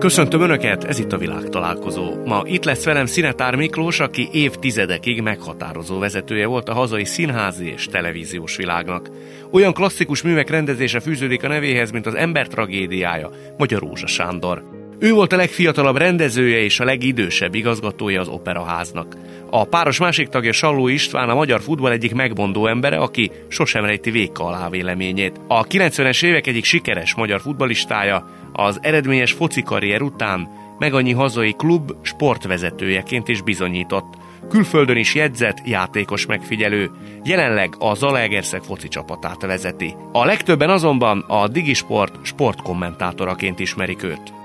Köszöntöm Önöket, ez itt a világtalálkozó. Ma itt lesz velem Szinetár Miklós, aki évtizedekig meghatározó vezetője volt a hazai színházi és televíziós világnak. Olyan klasszikus művek rendezése fűződik a nevéhez, mint az Ember tragédiája, vagy a Rózsa Sándor. Ő volt a legfiatalabb rendezője és a legidősebb igazgatója az operaháznak. A páros másik tagja Salló István a magyar futball egyik megmondó embere, aki sosem rejti véka alá véleményét. A 90-es évek egyik sikeres magyar futballistája, az eredményes foci karrier után meg annyi hazai klub sportvezetőjeként is bizonyított. Külföldön is jegyzett, játékos megfigyelő. Jelenleg a Zalaegerszeg foci csapatát vezeti. A legtöbben azonban a Digisport sportkommentátoraként ismerik őt.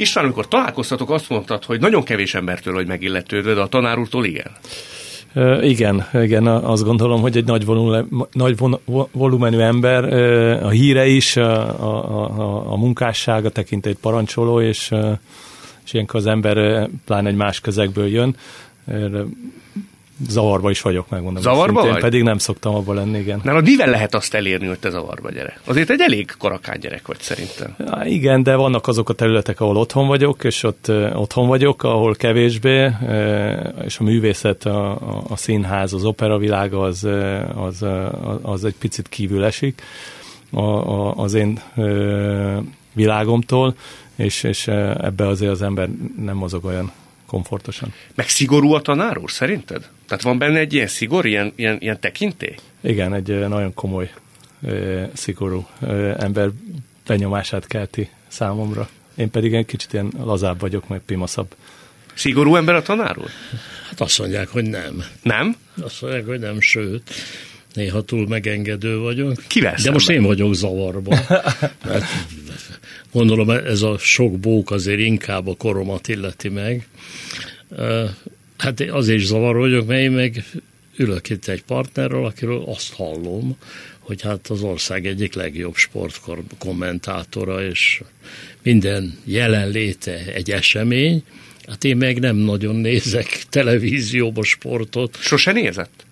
István, amikor találkoztatok, azt mondtad, hogy nagyon kevés embertől vagy megilletődve, de a tanár úrtól igen. Igen, igen, azt gondolom, hogy egy nagy, volumene, nagy volumenű ember, a híre is, a, a, a, a munkássága tekint egy parancsoló, és, és ilyenkor az ember pláne egy más közegből jön zavarba is vagyok, megmondom. Zavarba vagy? Pedig nem szoktam abban lenni, igen. Nem, mivel lehet azt elérni, hogy te zavarba gyerek? Azért egy elég karakán gyerek vagy szerintem. Ja, igen, de vannak azok a területek, ahol otthon vagyok, és ott otthon vagyok, ahol kevésbé, és a művészet, a, a, színház, az operavilág az, az, az egy picit kívül esik a, a, az én világomtól, és, és ebbe azért az ember nem mozog olyan komfortosan. Meg szigorú a tanár úr, szerinted? Tehát van benne egy ilyen szigor, ilyen, ilyen, ilyen tekintély? Igen, egy nagyon komoly, szigorú ember benyomását kelti számomra. Én pedig egy kicsit ilyen lazább vagyok, meg pimaszabb. Szigorú ember a tanár úr? Hát azt mondják, hogy nem. Nem? Azt mondják, hogy nem, sőt néha túl megengedő vagyok. Kivel De most én vagyok zavarban. Mert gondolom ez a sok bók azért inkább a koromat illeti meg. Hát azért is zavar vagyok, mert én meg ülök itt egy partnerrel, akiről azt hallom, hogy hát az ország egyik legjobb sportkommentátora, és minden jelenléte egy esemény, hát én meg nem nagyon nézek televízióba sportot. Sose nézett?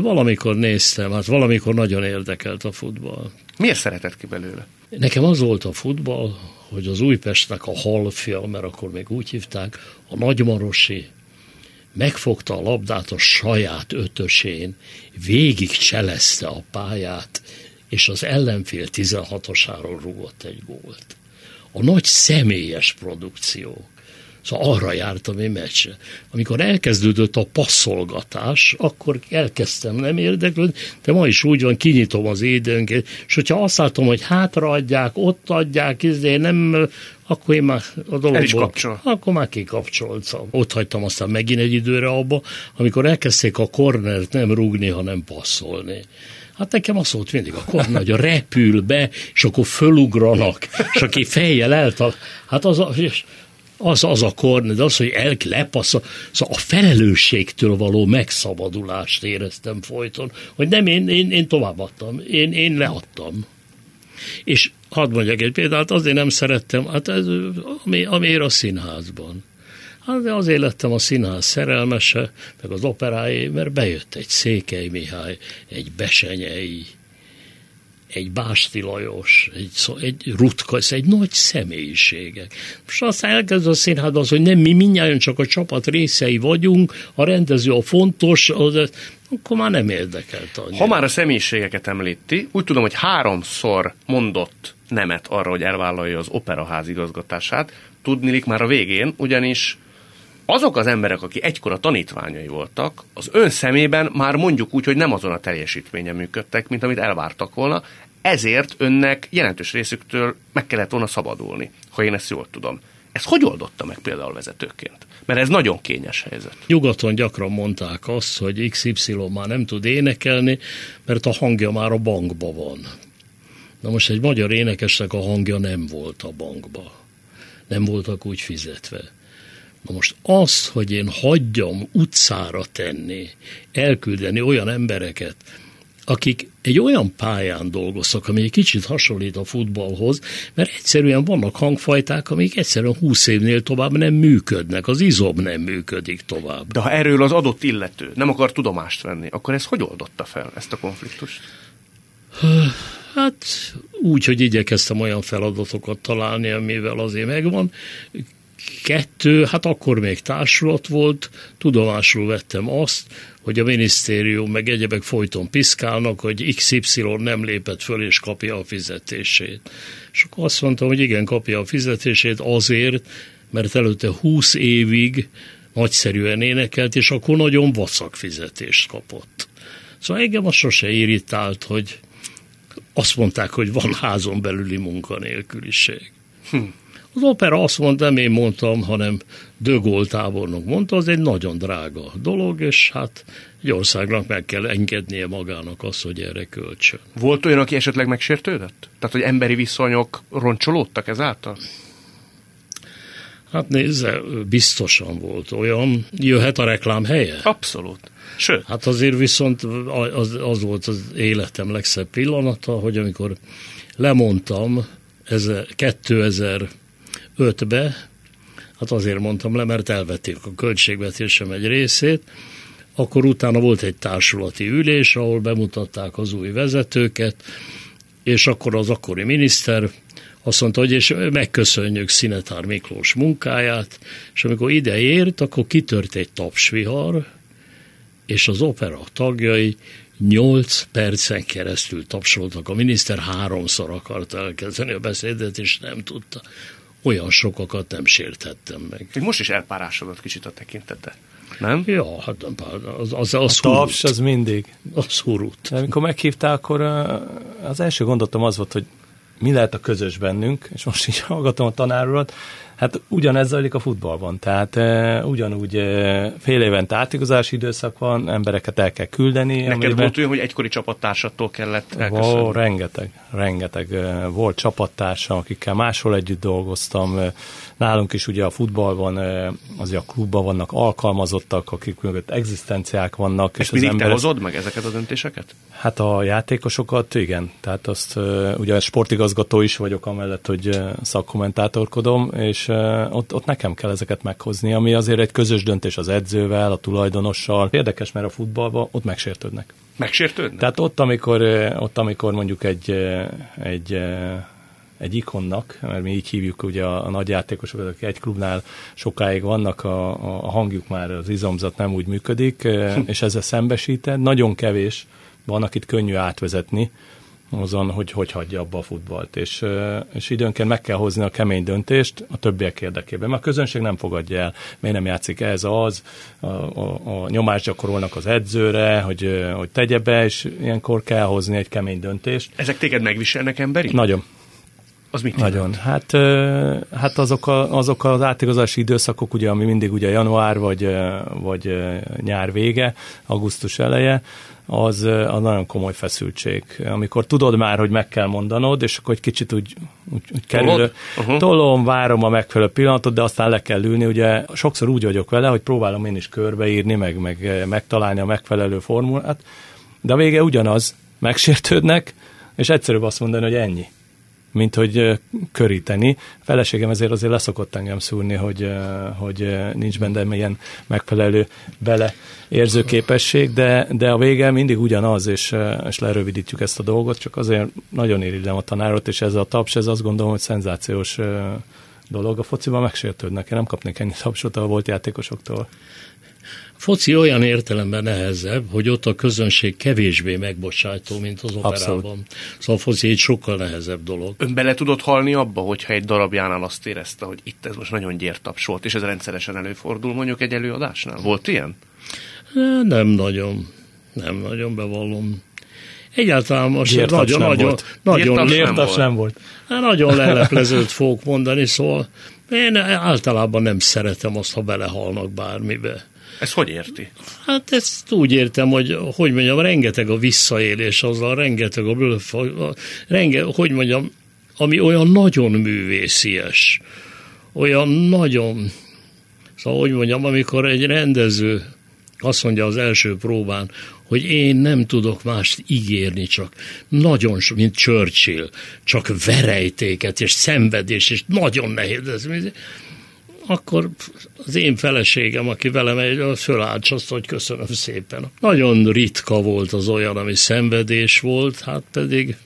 Valamikor néztem, hát valamikor nagyon érdekelt a futball. Miért szeretett ki belőle? Nekem az volt a futball, hogy az Újpestnek a halfja, mert akkor még úgy hívták, a Nagymarosi megfogta a labdát a saját ötösén, végig cselezte a pályát, és az ellenfél 16-osáról rúgott egy gólt. A nagy személyes produkció. Szóval arra jártam én meccsre. Amikor elkezdődött a passzolgatás, akkor elkezdtem nem érdeklődni, de ma is úgy van, kinyitom az édőnket, és hogyha azt látom, hogy hátraadják, ott adják, izé, nem, akkor én már a dologból, akkor már kikapcsoltam. Ott hagytam aztán megint egy időre abba, amikor elkezdték a kornert nem rúgni, hanem passzolni. Hát nekem az volt mindig a korner, hogy repül be, és akkor fölugranak, és aki fejjel eltal, hát az, és az, az a korn, de az, hogy el lepasszol, szóval a felelősségtől való megszabadulást éreztem folyton, hogy nem, én, én, én továbbadtam, én, én leadtam. És hadd mondjak egy példát, azért nem szerettem, hát ez, ami, amiért a színházban. Hát de azért lettem a színház szerelmese, meg az operáé, mert bejött egy Székely Mihály, egy Besenyei, egy Básti Lajos, egy, egy Rutka, ez egy nagy személyiségek. Most aztán elkezd a színházban az, hogy nem mi mindjárt csak a csapat részei vagyunk, a rendező a fontos, az, akkor már nem érdekelt annyira. Ha már a személyiségeket említi, úgy tudom, hogy háromszor mondott nemet arra, hogy elvállalja az operaház igazgatását, tudnilik már a végén, ugyanis azok az emberek, akik egykor a tanítványai voltak, az ön szemében már mondjuk úgy, hogy nem azon a teljesítményen működtek, mint amit elvártak volna, ezért önnek jelentős részüktől meg kellett volna szabadulni, ha én ezt jól tudom. Ez hogy oldotta meg például vezetőként? Mert ez nagyon kényes helyzet. Nyugaton gyakran mondták azt, hogy XY már nem tud énekelni, mert a hangja már a bankba van. Na most egy magyar énekesnek a hangja nem volt a bankba. Nem voltak úgy fizetve. Na most az, hogy én hagyjam utcára tenni, elküldeni olyan embereket, akik egy olyan pályán dolgoztak, ami egy kicsit hasonlít a futballhoz, mert egyszerűen vannak hangfajták, amik egyszerűen 20 évnél tovább nem működnek, az izom nem működik tovább. De ha erről az adott illető nem akar tudomást venni, akkor ez hogy oldotta fel ezt a konfliktust? Hát úgy, hogy igyekeztem olyan feladatokat találni, amivel azért megvan. Kettő, hát akkor még társulat volt, tudomásul vettem azt, hogy a minisztérium meg egyebek folyton piszkálnak, hogy XY nem lépett föl és kapja a fizetését. És akkor azt mondtam, hogy igen, kapja a fizetését azért, mert előtte 20 évig nagyszerűen énekelt, és akkor nagyon vacak fizetést kapott. Szóval engem az sose irritált, hogy azt mondták, hogy van házon belüli munkanélküliség. Hm. Az opera azt mondta, nem én mondtam, hanem Gaulle tábornok mondta, az egy nagyon drága dolog, és hát egy országnak meg kell engednie magának azt, hogy erre költsön. Volt olyan, aki esetleg megsértődött? Tehát, hogy emberi viszonyok roncsolódtak ezáltal? Hát nézze, biztosan volt olyan. Jöhet a reklám helye? Abszolút. Sőt. Hát azért viszont az, az volt az életem legszebb pillanata, hogy amikor lemondtam 2005-be, hát azért mondtam le, mert elvették a költségvetésem egy részét, akkor utána volt egy társulati ülés, ahol bemutatták az új vezetőket, és akkor az akkori miniszter azt mondta, hogy és megköszönjük Szinetár Miklós munkáját, és amikor ide ért, akkor kitört egy tapsvihar, és az opera tagjai nyolc percen keresztül tapsoltak. A miniszter háromszor akart elkezdeni a beszédet, és nem tudta. Olyan sokakat nem sérthettem meg. Most is elpárásodott kicsit a tekintete. Nem? Ja, hát az, az, az a taps az mindig. Az hurut. De amikor meghívtál, akkor az első gondolatom az volt, hogy mi lehet a közös bennünk, és most így hallgatom a tanárulat, Hát ugyanez zajlik a futballban, tehát e, ugyanúgy e, fél évente átigazási időszak van, embereket el kell küldeni. Neked amiben... volt olyan, hogy egykori csapattársattól kellett elköszönni? Ó, rengeteg, rengeteg. E, volt csapattársa, akikkel máshol együtt dolgoztam. Nálunk is ugye a futballban, azért a klubban vannak alkalmazottak, akik mögött egzisztenciák vannak. Ezt és mindig az ember... te hozod meg ezeket a döntéseket? Hát a játékosokat, igen. Tehát azt ugye sportigazgató is vagyok amellett, hogy szakkommentátorkodom, és ott, ott nekem kell ezeket meghozni, ami azért egy közös döntés az edzővel, a tulajdonossal. Érdekes, mert a futballban ott megsértődnek. Megsértődnek? Tehát ott, amikor, ott, amikor mondjuk egy, egy egy ikonnak, mert mi így hívjuk ugye a, a nagy játékosokat, akik egy klubnál sokáig vannak, a, a hangjuk már, az izomzat nem úgy működik, és ezzel szembesíted. Nagyon kevés van, akit könnyű átvezetni, azon, hogy hogy hagyja abba a futballt. És, és időnként meg kell hozni a kemény döntést a többiek érdekében. Mert a közönség nem fogadja el, miért nem játszik ez az, a, a, a nyomást gyakorolnak az edzőre, hogy, hogy tegye be, és ilyenkor kell hozni egy kemény döntést. Ezek téged megviselnek emberi? Nagyon. Az mit Nagyon. Hát, hát azok, a, azok az átigazási időszakok, ugye, ami mindig ugye január vagy, vagy nyár vége, augusztus eleje, az, az nagyon komoly feszültség. Amikor tudod már, hogy meg kell mondanod, és akkor egy kicsit úgy, úgy, úgy kerül, uh-huh. tolom, várom a megfelelő pillanatot, de aztán le kell ülni. Ugye sokszor úgy vagyok vele, hogy próbálom én is körbeírni, meg, meg megtalálni a megfelelő formulát, de a vége ugyanaz, megsértődnek, és egyszerűbb azt mondani, hogy ennyi mint hogy köríteni. A feleségem ezért azért leszokott engem szúrni, hogy, hogy nincs benne ilyen megfelelő bele érzőképesség, de, de a vége mindig ugyanaz, és, és lerövidítjük ezt a dolgot, csak azért nagyon irigylem a tanárot, és ez a taps, ez azt gondolom, hogy szenzációs dolog. A fociban megsértődnek, én nem kapnék ennyi tapsot a volt játékosoktól foci olyan értelemben nehezebb, hogy ott a közönség kevésbé megbocsátó, mint az operában. Abszolút. Szóval a foci egy sokkal nehezebb dolog. Ön bele tudott halni abba, hogyha egy darabjánál azt érezte, hogy itt ez most nagyon gyértaps volt, és ez rendszeresen előfordul mondjuk egy előadásnál? Volt ilyen? Nem nagyon. Nem nagyon bevallom. Egyáltalán most Gyértaps nagyon, nem nagyon, volt. nagyon, Gyértaps nem volt. Hát nagyon leleplezőt fogok mondani, szóval én általában nem szeretem azt, ha belehalnak bármibe. Ez hogy érti? Hát ezt úgy értem, hogy hogy mondjam, rengeteg a visszaélés azzal, rengeteg a blöff, renge, hogy mondjam, ami olyan nagyon művészies, olyan nagyon, szóval hogy mondjam, amikor egy rendező azt mondja az első próbán, hogy én nem tudok mást ígérni, csak nagyon, mint Churchill, csak verejtéket és szenvedés, és nagyon nehéz ez. Akkor az én feleségem, aki velem egy, az fölállt, azt, hogy köszönöm szépen. Nagyon ritka volt az olyan, ami szenvedés volt, hát pedig,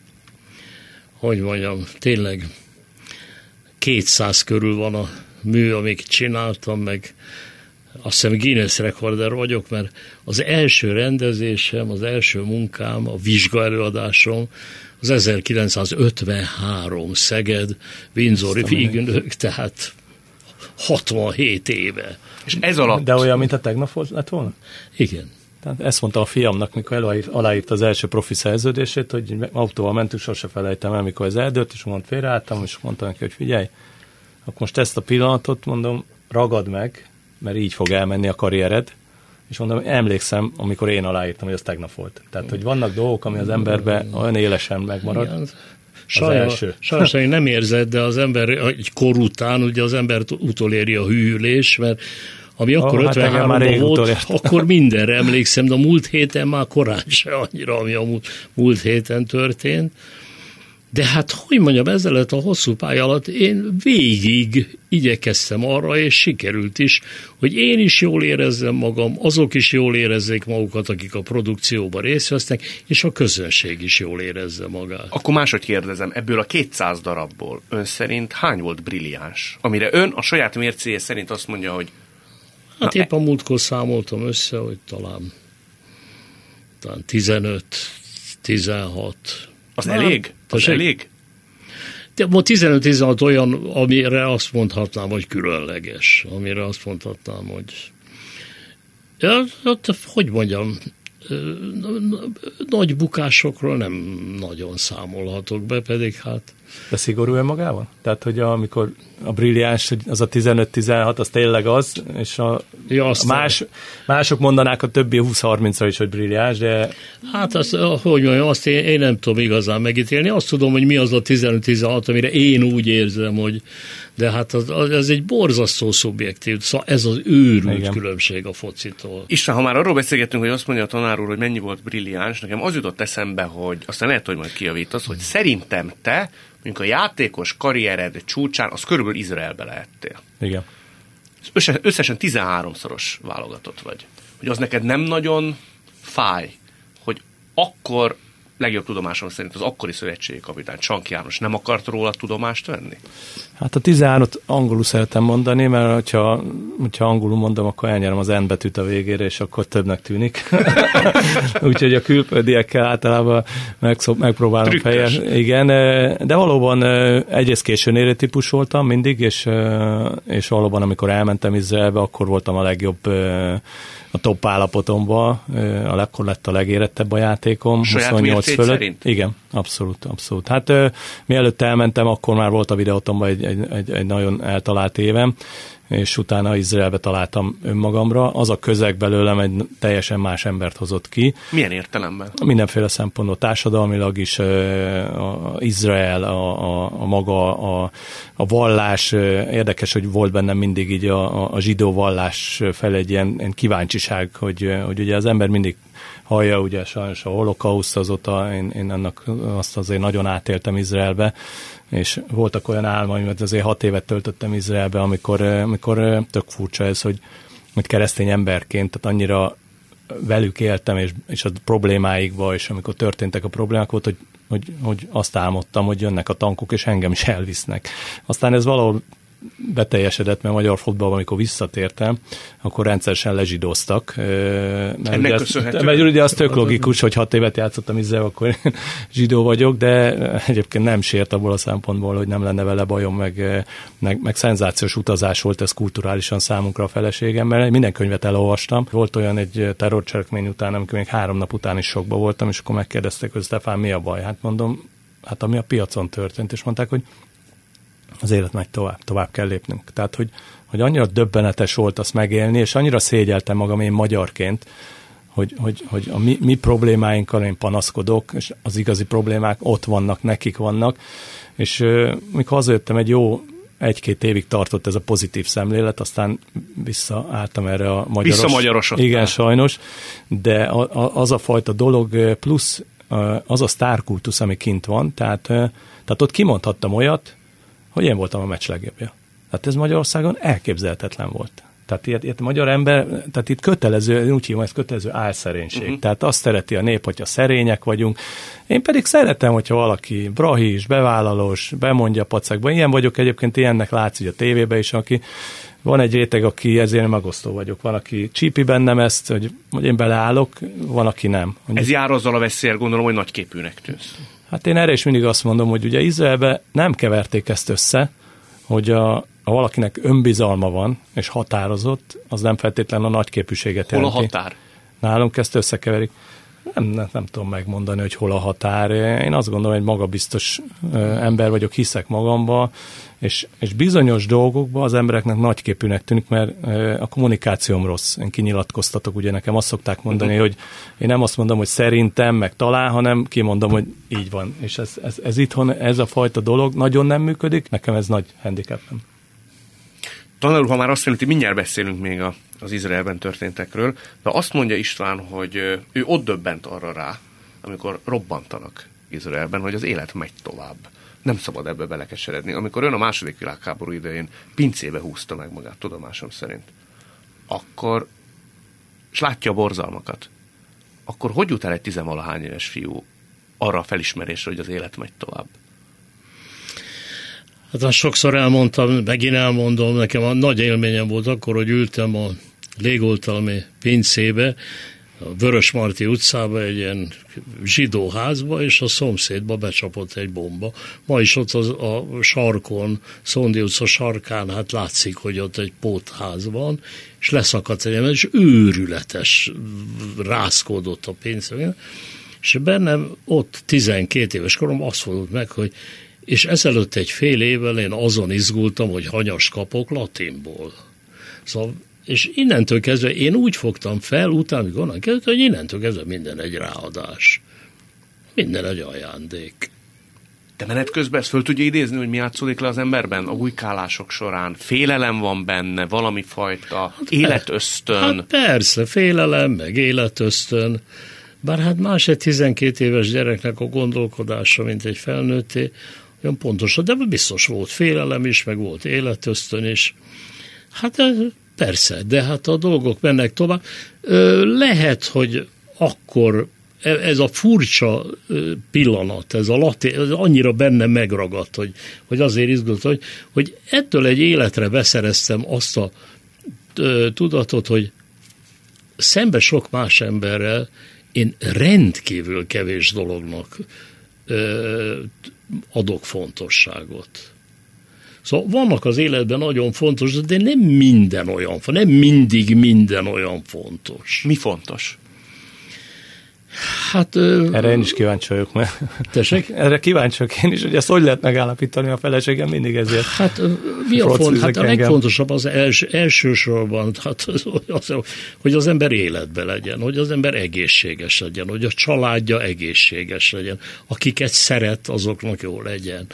hogy mondjam, tényleg 200 körül van a mű, amik csináltam, meg azt hiszem Guinness rekorder vagyok, mert az első rendezésem, az első munkám, a vizsgaelőadásom az 1953 Szeged, Windsori Vígnök, tehát 67 éve. És ez alatt... De olyan, mint a tegnap lett volna? Igen. Tehát ezt mondta a fiamnak, mikor aláírt az első profi szerződését, hogy autóval mentünk, sose felejtem el, mikor ez eldőlt, és mond félreálltam, és mondta neki, hogy figyelj, akkor most ezt a pillanatot mondom, ragad meg, mert így fog elmenni a karriered, és mondom, emlékszem, amikor én aláírtam, hogy ez tegnap volt. Tehát, hogy vannak dolgok, ami az emberben olyan élesen megmarad. Igen. Sajnos, sajnos nem érzed, de az ember egy kor után, ugye az ember utoléri a hűlés, mert ami akkor oh, 53-ban hát volt, utolért. akkor mindenre emlékszem, de a múlt héten már korán se annyira, ami a múlt, múlt héten történt. De hát, hogy mondjam, ezzel a hosszú pálya alatt én végig igyekeztem arra, és sikerült is, hogy én is jól érezzem magam, azok is jól érezzék magukat, akik a produkcióban részt vesznek, és a közönség is jól érezze magát. Akkor máshogy kérdezem, ebből a 200 darabból ön szerint hány volt brilliáns? Amire ön a saját mércéje szerint azt mondja, hogy... Hát épp a múltkor számoltam össze, hogy talán, talán 15, 16, az Na, elég? Az elég? De ma 15-16 olyan, amire azt mondhatnám, hogy különleges, amire azt mondhatnám, hogy ja, hát, hogy mondjam, nagy bukásokról nem nagyon számolhatok be, pedig hát... De szigorú magával? Tehát, hogy amikor a brilliáns, az a 15-16, az tényleg az, és a, ja, a más, mások mondanák a többi 20-30-ra is, hogy brilliáns, de... Hát azt, hogy mondjam, azt én, én nem tudom igazán megítélni. Azt tudom, hogy mi az a 15-16, amire én úgy érzem, hogy de hát az, az, ez egy borzasztó szubjektív, szóval ez az őrült Igen. különbség a focitól. Isten, ha már arról beszélgetünk, hogy azt mondja a tanár úr, hogy mennyi volt brilliáns, nekem az jutott eszembe, hogy aztán lehet, hogy majd kiavítasz, hogy szerintem te mondjuk a játékos karriered csúcsán, az körülbelül Izraelbe lehettél. Igen. Összesen 13-szoros válogatott vagy. Hogy az neked nem nagyon fáj, hogy akkor legjobb tudomásom szerint az akkori szövetségi kapitány Csank János nem akart róla tudomást venni? Hát a 13-ot angolul szeretem mondani, mert hogyha, hogyha angolul mondom, akkor elnyerem az N betűt a végére, és akkor többnek tűnik. Úgyhogy a külföldiekkel általában megszok, megpróbálom fejes. Igen, de valóban egyrészt későn érő típus voltam mindig, és, és valóban amikor elmentem Izraelbe, akkor voltam a legjobb a top állapotomban, a akkor lett a legérettebb a játékom, Saját 28 fölött. Szerint? Igen, abszolút, abszolút. Hát mielőtt elmentem, akkor már volt a videótomban egy, egy, egy, egy nagyon eltalált évem, és utána Izraelbe találtam önmagamra. Az a közeg belőlem egy teljesen más embert hozott ki. Milyen értelemben? Mindenféle szempontból társadalmilag is, a Izrael, a, a, a maga, a, a vallás, érdekes, hogy volt bennem mindig így a, a zsidó vallás fel egy ilyen, ilyen kíváncsiság, hogy, hogy ugye az ember mindig hallja, ugye sajnos a holokauszt azóta, én, én annak azt azért nagyon átéltem Izraelbe, és voltak olyan álmaim, mert azért hat évet töltöttem Izraelbe, amikor, amikor tök furcsa ez, hogy, hogy keresztény emberként, tehát annyira velük éltem, és, és a problémáikba, és amikor történtek a problémák volt, hogy, hogy, hogy azt álmodtam, hogy jönnek a tankok, és engem is elvisznek. Aztán ez valahol beteljesedett, mert magyar fotballban, amikor visszatértem, akkor rendszeresen lezsidóztak. Mert Ennek ugye, mert ugye az tök logikus, hogy hat évet játszottam Izrael, akkor zsidó vagyok, de egyébként nem sért abból a szempontból, hogy nem lenne vele bajom, meg, meg, meg szenzációs utazás volt ez kulturálisan számunkra a feleségem, mert minden könyvet elolvastam. Volt olyan egy terrorcselekmény után, amikor még három nap után is sokba voltam, és akkor megkérdeztek, hogy Stefán, mi a baj? Hát mondom, hát ami a piacon történt, és mondták, hogy az élet megy tovább, tovább kell lépnünk. Tehát, hogy, hogy annyira döbbenetes volt azt megélni, és annyira szégyeltem magam én magyarként, hogy, hogy, hogy a mi, mi problémáinkkal én panaszkodok, és az igazi problémák ott vannak, nekik vannak, és uh, mikor hazajöttem egy jó egy-két évig tartott ez a pozitív szemlélet, aztán visszaálltam erre a magyaros. Visszamagyarosodtál. Igen, sajnos, de a, a, az a fajta dolog plusz az a sztárkultusz, ami kint van, tehát, tehát ott kimondhattam olyat, hogy én voltam a meccs legjobbja. Tehát ez Magyarországon elképzelhetetlen volt. Tehát ilyet, ilyet magyar ember, tehát itt kötelező, úgy hívom, ez kötelező álszerénység. Uh-huh. Tehát azt szereti a nép, hogyha szerények vagyunk. Én pedig szeretem, hogyha valaki brahis, bevállalós, bemondja pacakba. Ilyen vagyok egyébként, ilyennek látszik a tévében is, aki van egy réteg, aki ezért megosztó vagyok. Van, aki csípi bennem ezt, hogy, hogy én beleállok, van, aki nem. Ez jár azzal a veszélyel, gondolom, hogy nagyképűnek tűnsz. Hát én erre is mindig azt mondom, hogy ugye Izraelbe nem keverték ezt össze, hogy a, ha valakinek önbizalma van, és határozott, az nem feltétlenül a nagyképűséget Hol jelenti. a határ? Nálunk ezt összekeverik. Nem, nem, nem tudom megmondani, hogy hol a határ. Én azt gondolom, hogy magabiztos ember vagyok, hiszek magamba, és, és bizonyos dolgokban az embereknek nagyképűnek tűnik, mert a kommunikációm rossz. Én kinyilatkoztatok, ugye nekem azt szokták mondani, uh-huh. hogy én nem azt mondom, hogy szerintem, meg talán, hanem kimondom, hogy így van. És ez, ez, ez itthon, ez a fajta dolog nagyon nem működik, nekem ez nagy handicapem. Tanár ha már azt jelenti, mindjárt beszélünk még a, az Izraelben történtekről, de azt mondja István, hogy ő ott döbbent arra rá, amikor robbantanak Izraelben, hogy az élet megy tovább. Nem szabad ebbe belekeseredni. Amikor ön a második világháború idején pincébe húzta meg magát, tudomásom szerint, akkor, és látja a borzalmakat, akkor hogy jut el egy tizenvalahány éves fiú arra a felismerésre, hogy az élet megy tovább? Hát már sokszor elmondtam, megint elmondom, nekem a nagy élményem volt akkor, hogy ültem a légoltalmi pincébe, a Vörös Marti utcába, egy ilyen zsidó házba, és a szomszédba becsapott egy bomba. Ma is ott az, a sarkon, Szondi utca sarkán, hát látszik, hogy ott egy pótház van, és leszakadt egy és őrületes rászkódott a pénz. És bennem ott 12 éves korom azt mondott meg, hogy és ezelőtt egy fél évvel én azon izgultam, hogy hanyas kapok latinból. Szóval, és innentől kezdve én úgy fogtam fel, utána, onnan kezdve, hogy innentől kezdve minden egy ráadás. Minden egy ajándék. De menet közben ezt föl tudja idézni, hogy mi játszódik le az emberben a újkálások során? Félelem van benne, valami fajta hát életösztön? Hát persze, félelem, meg életösztön. Bár hát más egy 12 éves gyereknek a gondolkodása, mint egy felnőtté, olyan pontosan, de biztos volt félelem is, meg volt életösztön is. Hát persze, de hát a dolgok mennek tovább. Lehet, hogy akkor e, ez a furcsa pillanat, ez a latin, ez annyira benne megragadt, hogy, hogy azért izgult, hogy, hogy ettől egy életre beszereztem azt a tudatot, hogy szembe sok más emberrel én rendkívül kevés dolognak adok fontosságot. Szóval vannak az életben nagyon fontos, de nem minden olyan, nem mindig minden olyan fontos. Mi fontos? Hát, Erre én is kíváncsi vagyok, mert Tessék? Erre kíváncsi vagyok én is, hogy ezt hogy lehet megállapítani a feleségem mindig ezért. Hát mi a font? Hát a legfontosabb az els, elsősorban, hát az, hogy az ember életbe legyen, hogy az ember egészséges legyen, hogy a családja egészséges legyen, akiket szeret, azoknak jó legyen.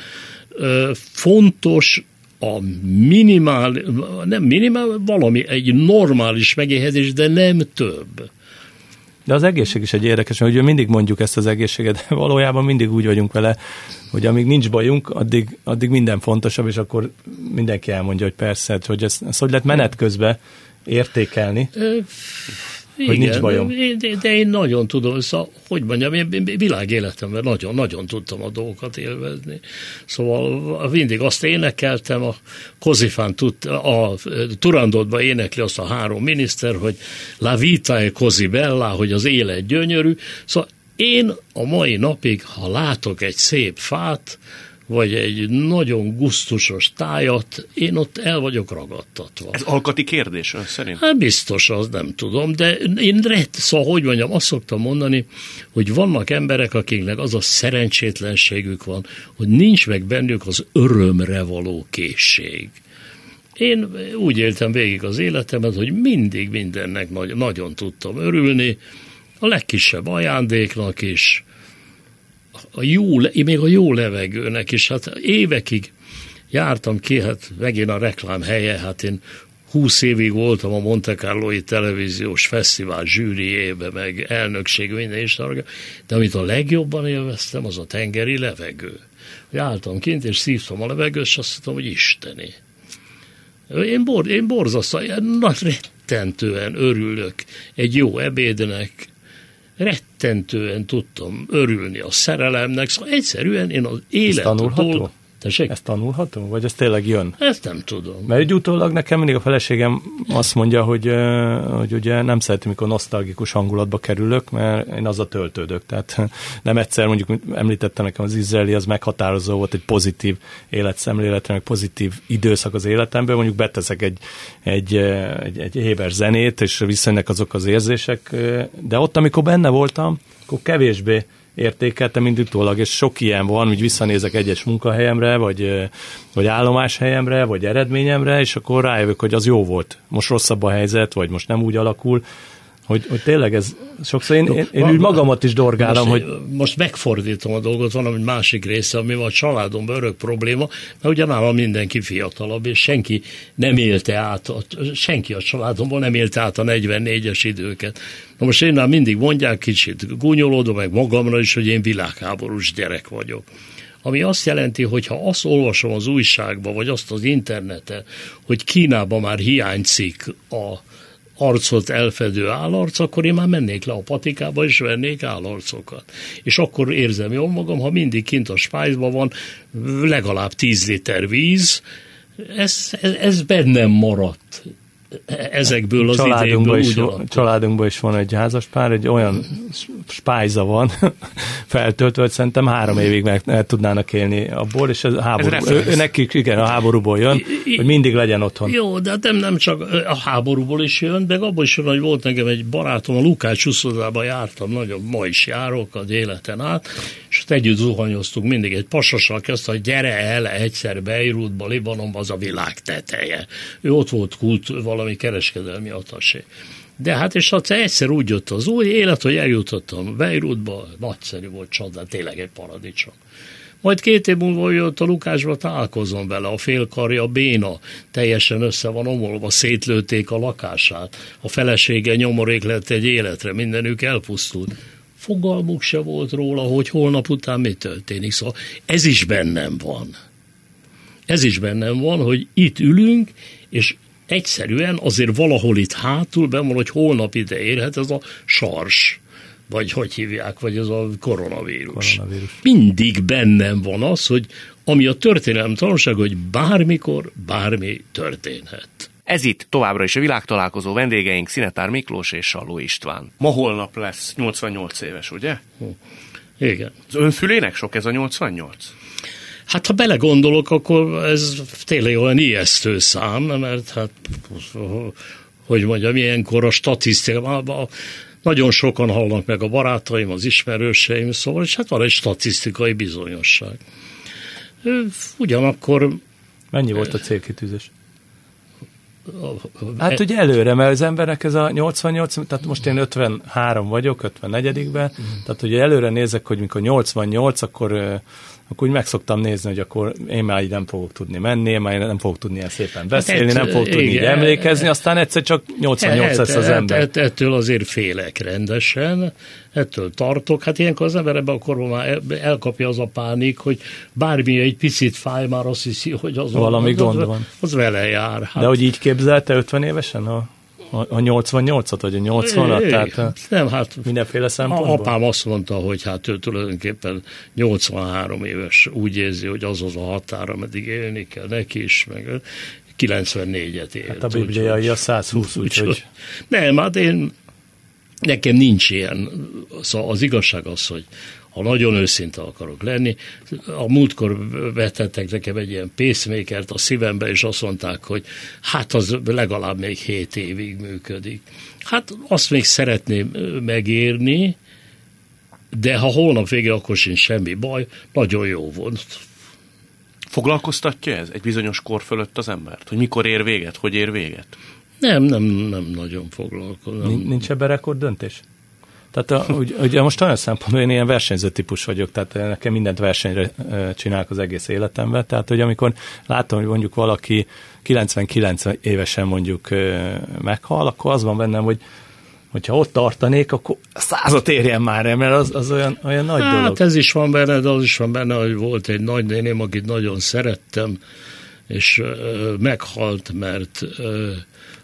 Fontos a minimál, nem minimál, valami, egy normális megéhezés, de nem több. De az egészség is egy érdekes, mert ugye mindig mondjuk ezt az egészséget, de valójában mindig úgy vagyunk vele, hogy amíg nincs bajunk, addig, addig minden fontosabb, és akkor mindenki elmondja, hogy persze, hogy ezt, ezt hogy lehet menet közben értékelni. Igen, hogy nincs bajom. De, de én nagyon tudom, szóval, hogy mondjam, én világéletemben nagyon-nagyon tudtam a dolgokat élvezni. Szóval mindig azt énekeltem, a Kozifán tud, a Turandotban énekli azt a három miniszter, hogy La vita e così bella, hogy az élet gyönyörű. Szóval én a mai napig, ha látok egy szép fát, vagy egy nagyon gusztusos tájat, én ott el vagyok ragadtatva. Ez alkati kérdés ön szerint? Hát biztos, az nem tudom, de én rett, szóval hogy mondjam, azt szoktam mondani, hogy vannak emberek, akiknek az a szerencsétlenségük van, hogy nincs meg bennük az örömre való készség. Én úgy éltem végig az életemet, hogy mindig mindennek nagy, nagyon tudtam örülni, a legkisebb ajándéknak is, a jó, még a jó levegőnek is, hát évekig Jártam ki, hát megint a reklám helye, hát én 20 évig voltam a Monte Carloi televíziós fesztivál zsűriébe, meg elnökség, minden is de amit a legjobban élveztem, az a tengeri levegő. Álltam kint, és szívtam a levegőt, és azt mondtam, hogy isteni. Én, bor, én borzasztóan, rettentően örülök egy jó ebédnek, rettentően tudtam örülni a szerelemnek, szóval egyszerűen én az élettől Tessék? Ez tanulható? Vagy ez tényleg jön? Ezt nem tudom. Mert egy utólag nekem mindig a feleségem azt mondja, hogy, hogy ugye nem szeretem, mikor nosztalgikus hangulatba kerülök, mert én az a töltődök. Tehát nem egyszer, mondjuk említettem nekem az izraeli, az meghatározó volt egy pozitív életszemléletre, meg pozitív időszak az életemben. Mondjuk beteszek egy, egy, egy, egy héber zenét, és visszajönnek azok az érzések. De ott, amikor benne voltam, akkor kevésbé értékeltem, mint utólag, és sok ilyen van, hogy visszanézek egyes munkahelyemre, vagy, vagy állomáshelyemre, vagy eredményemre, és akkor rájövök, hogy az jó volt. Most rosszabb a helyzet, vagy most nem úgy alakul, hogy, hogy tényleg ez sokszor én, én, én úgy magamat is dorgálom, most, hogy... Most megfordítom a dolgot, van egy másik része, ami a családomban örök probléma, mert ugye nálam mindenki fiatalabb, és senki nem élte át, senki a családomban nem élte át a 44-es időket. Na most én már mindig mondják kicsit, gúnyolódom meg magamra is, hogy én világháborús gyerek vagyok ami azt jelenti, hogy ha azt olvasom az újságba, vagy azt az interneten, hogy Kínában már hiányzik a arcot elfedő állarc, akkor én már mennék le a patikába, és vennék állarcokat. És akkor érzem jól magam, ha mindig kint a spájzban van legalább 10 liter víz, ez, ez, ez bennem maradt ezekből az családunkban is, családunkban is van egy házaspár, egy olyan spájza van feltöltve, hogy szerintem három évig meg, meg tudnának élni abból, és ez háború, ez ő, nekik igen, a háborúból jön, hogy mindig legyen otthon. Jó, de hát nem, nem csak a háborúból is jön, de abból is jön, hogy volt nekem egy barátom, a Lukács úszodában jártam, nagyon ma is járok az életen át, és ott együtt zuhanyoztunk mindig, egy pasassal kezdte, hogy gyere el egyszer Beirutba, Libanonba, az a világ teteje. Ő ott volt kult, valami kereskedelmi atasé. De hát és hát egyszer úgy jött az új élet, hogy eljutottam Beirutba, nagyszerű volt csoda, tényleg egy paradicsom. Majd két év múlva jött a Lukásba, találkozom vele, a félkarja béna, teljesen össze van omolva, szétlőtték a lakását, a felesége nyomorék lett egy életre, mindenük elpusztult. Fogalmuk se volt róla, hogy holnap után mi történik, szóval ez is bennem van. Ez is bennem van, hogy itt ülünk, és egyszerűen azért valahol itt hátul ben van, hogy holnap ide érhet ez a sars vagy hogy hívják, vagy ez a koronavírus. koronavírus. Mindig bennem van az, hogy ami a történelem tanulság, hogy bármikor bármi történhet. Ez itt továbbra is a világtalálkozó vendégeink Szinetár Miklós és Salló István. Ma holnap lesz 88 éves, ugye? Igen. Az önfülének sok ez a 88? Hát ha belegondolok, akkor ez tényleg olyan ijesztő szám, mert hát, hogy mondjam, ilyenkor a statisztikában nagyon sokan hallnak meg a barátaim, az ismerőseim, szóval, és hát van egy statisztikai bizonyosság. Ugyanakkor... Mennyi volt a célkitűzés? Hát ugye előre, mert az emberek ez a 88, tehát most én 53 vagyok, 54-ben, tehát ugye előre nézek, hogy mikor 88, akkor akkor úgy meg szoktam nézni, hogy akkor én már így nem fogok tudni menni, én már nem fogok tudni ilyen szépen beszélni, hát, nem fogok tudni így emlékezni, aztán egyszer csak 88 lesz az ember. Et, ettől azért félek rendesen, ettől tartok. Hát ilyenkor az ember ebben a korban már elkapja az a pánik, hogy bármi egy picit fáj, már azt hiszi, hogy az valami gond van. Az vele jár. Hát. De hogy így képzelte 50 évesen? A a, 88-at, vagy a 80-at? Tehát nem, hát mindenféle szempontból? Apám azt mondta, hogy hát ő tulajdonképpen 83 éves, úgy érzi, hogy az az a határ, ameddig élni kell neki is, meg 94-et élt. Hát a bibliai a 120, úgyhogy... Úgy, nem, hát én, nekem nincs ilyen. Szóval az igazság az, hogy ha nagyon őszinte akarok lenni, a múltkor vetettek nekem egy ilyen pacemakert a szívembe, és azt mondták, hogy hát az legalább még 7 évig működik. Hát azt még szeretném megérni, de ha holnap vége, akkor sincs semmi baj, nagyon jó volt. Foglalkoztatja ez egy bizonyos kor fölött az embert? Hogy mikor ér véget, hogy ér véget? Nem, nem, nem nagyon foglalkozom. Nincs ebben rekord döntés? Tehát a, ugye, most olyan szempontból én ilyen versenyző típus vagyok, tehát nekem mindent versenyre csinálok az egész életemben, tehát hogy amikor látom, hogy mondjuk valaki 99 évesen mondjuk meghal, akkor az van bennem, hogy hogyha ott tartanék, akkor százat érjen már el, mert az, az olyan, olyan nagy hát, dolog. ez is van benne, de az is van benne, hogy volt egy nagynéném, akit nagyon szerettem, és ö, meghalt, mert ö,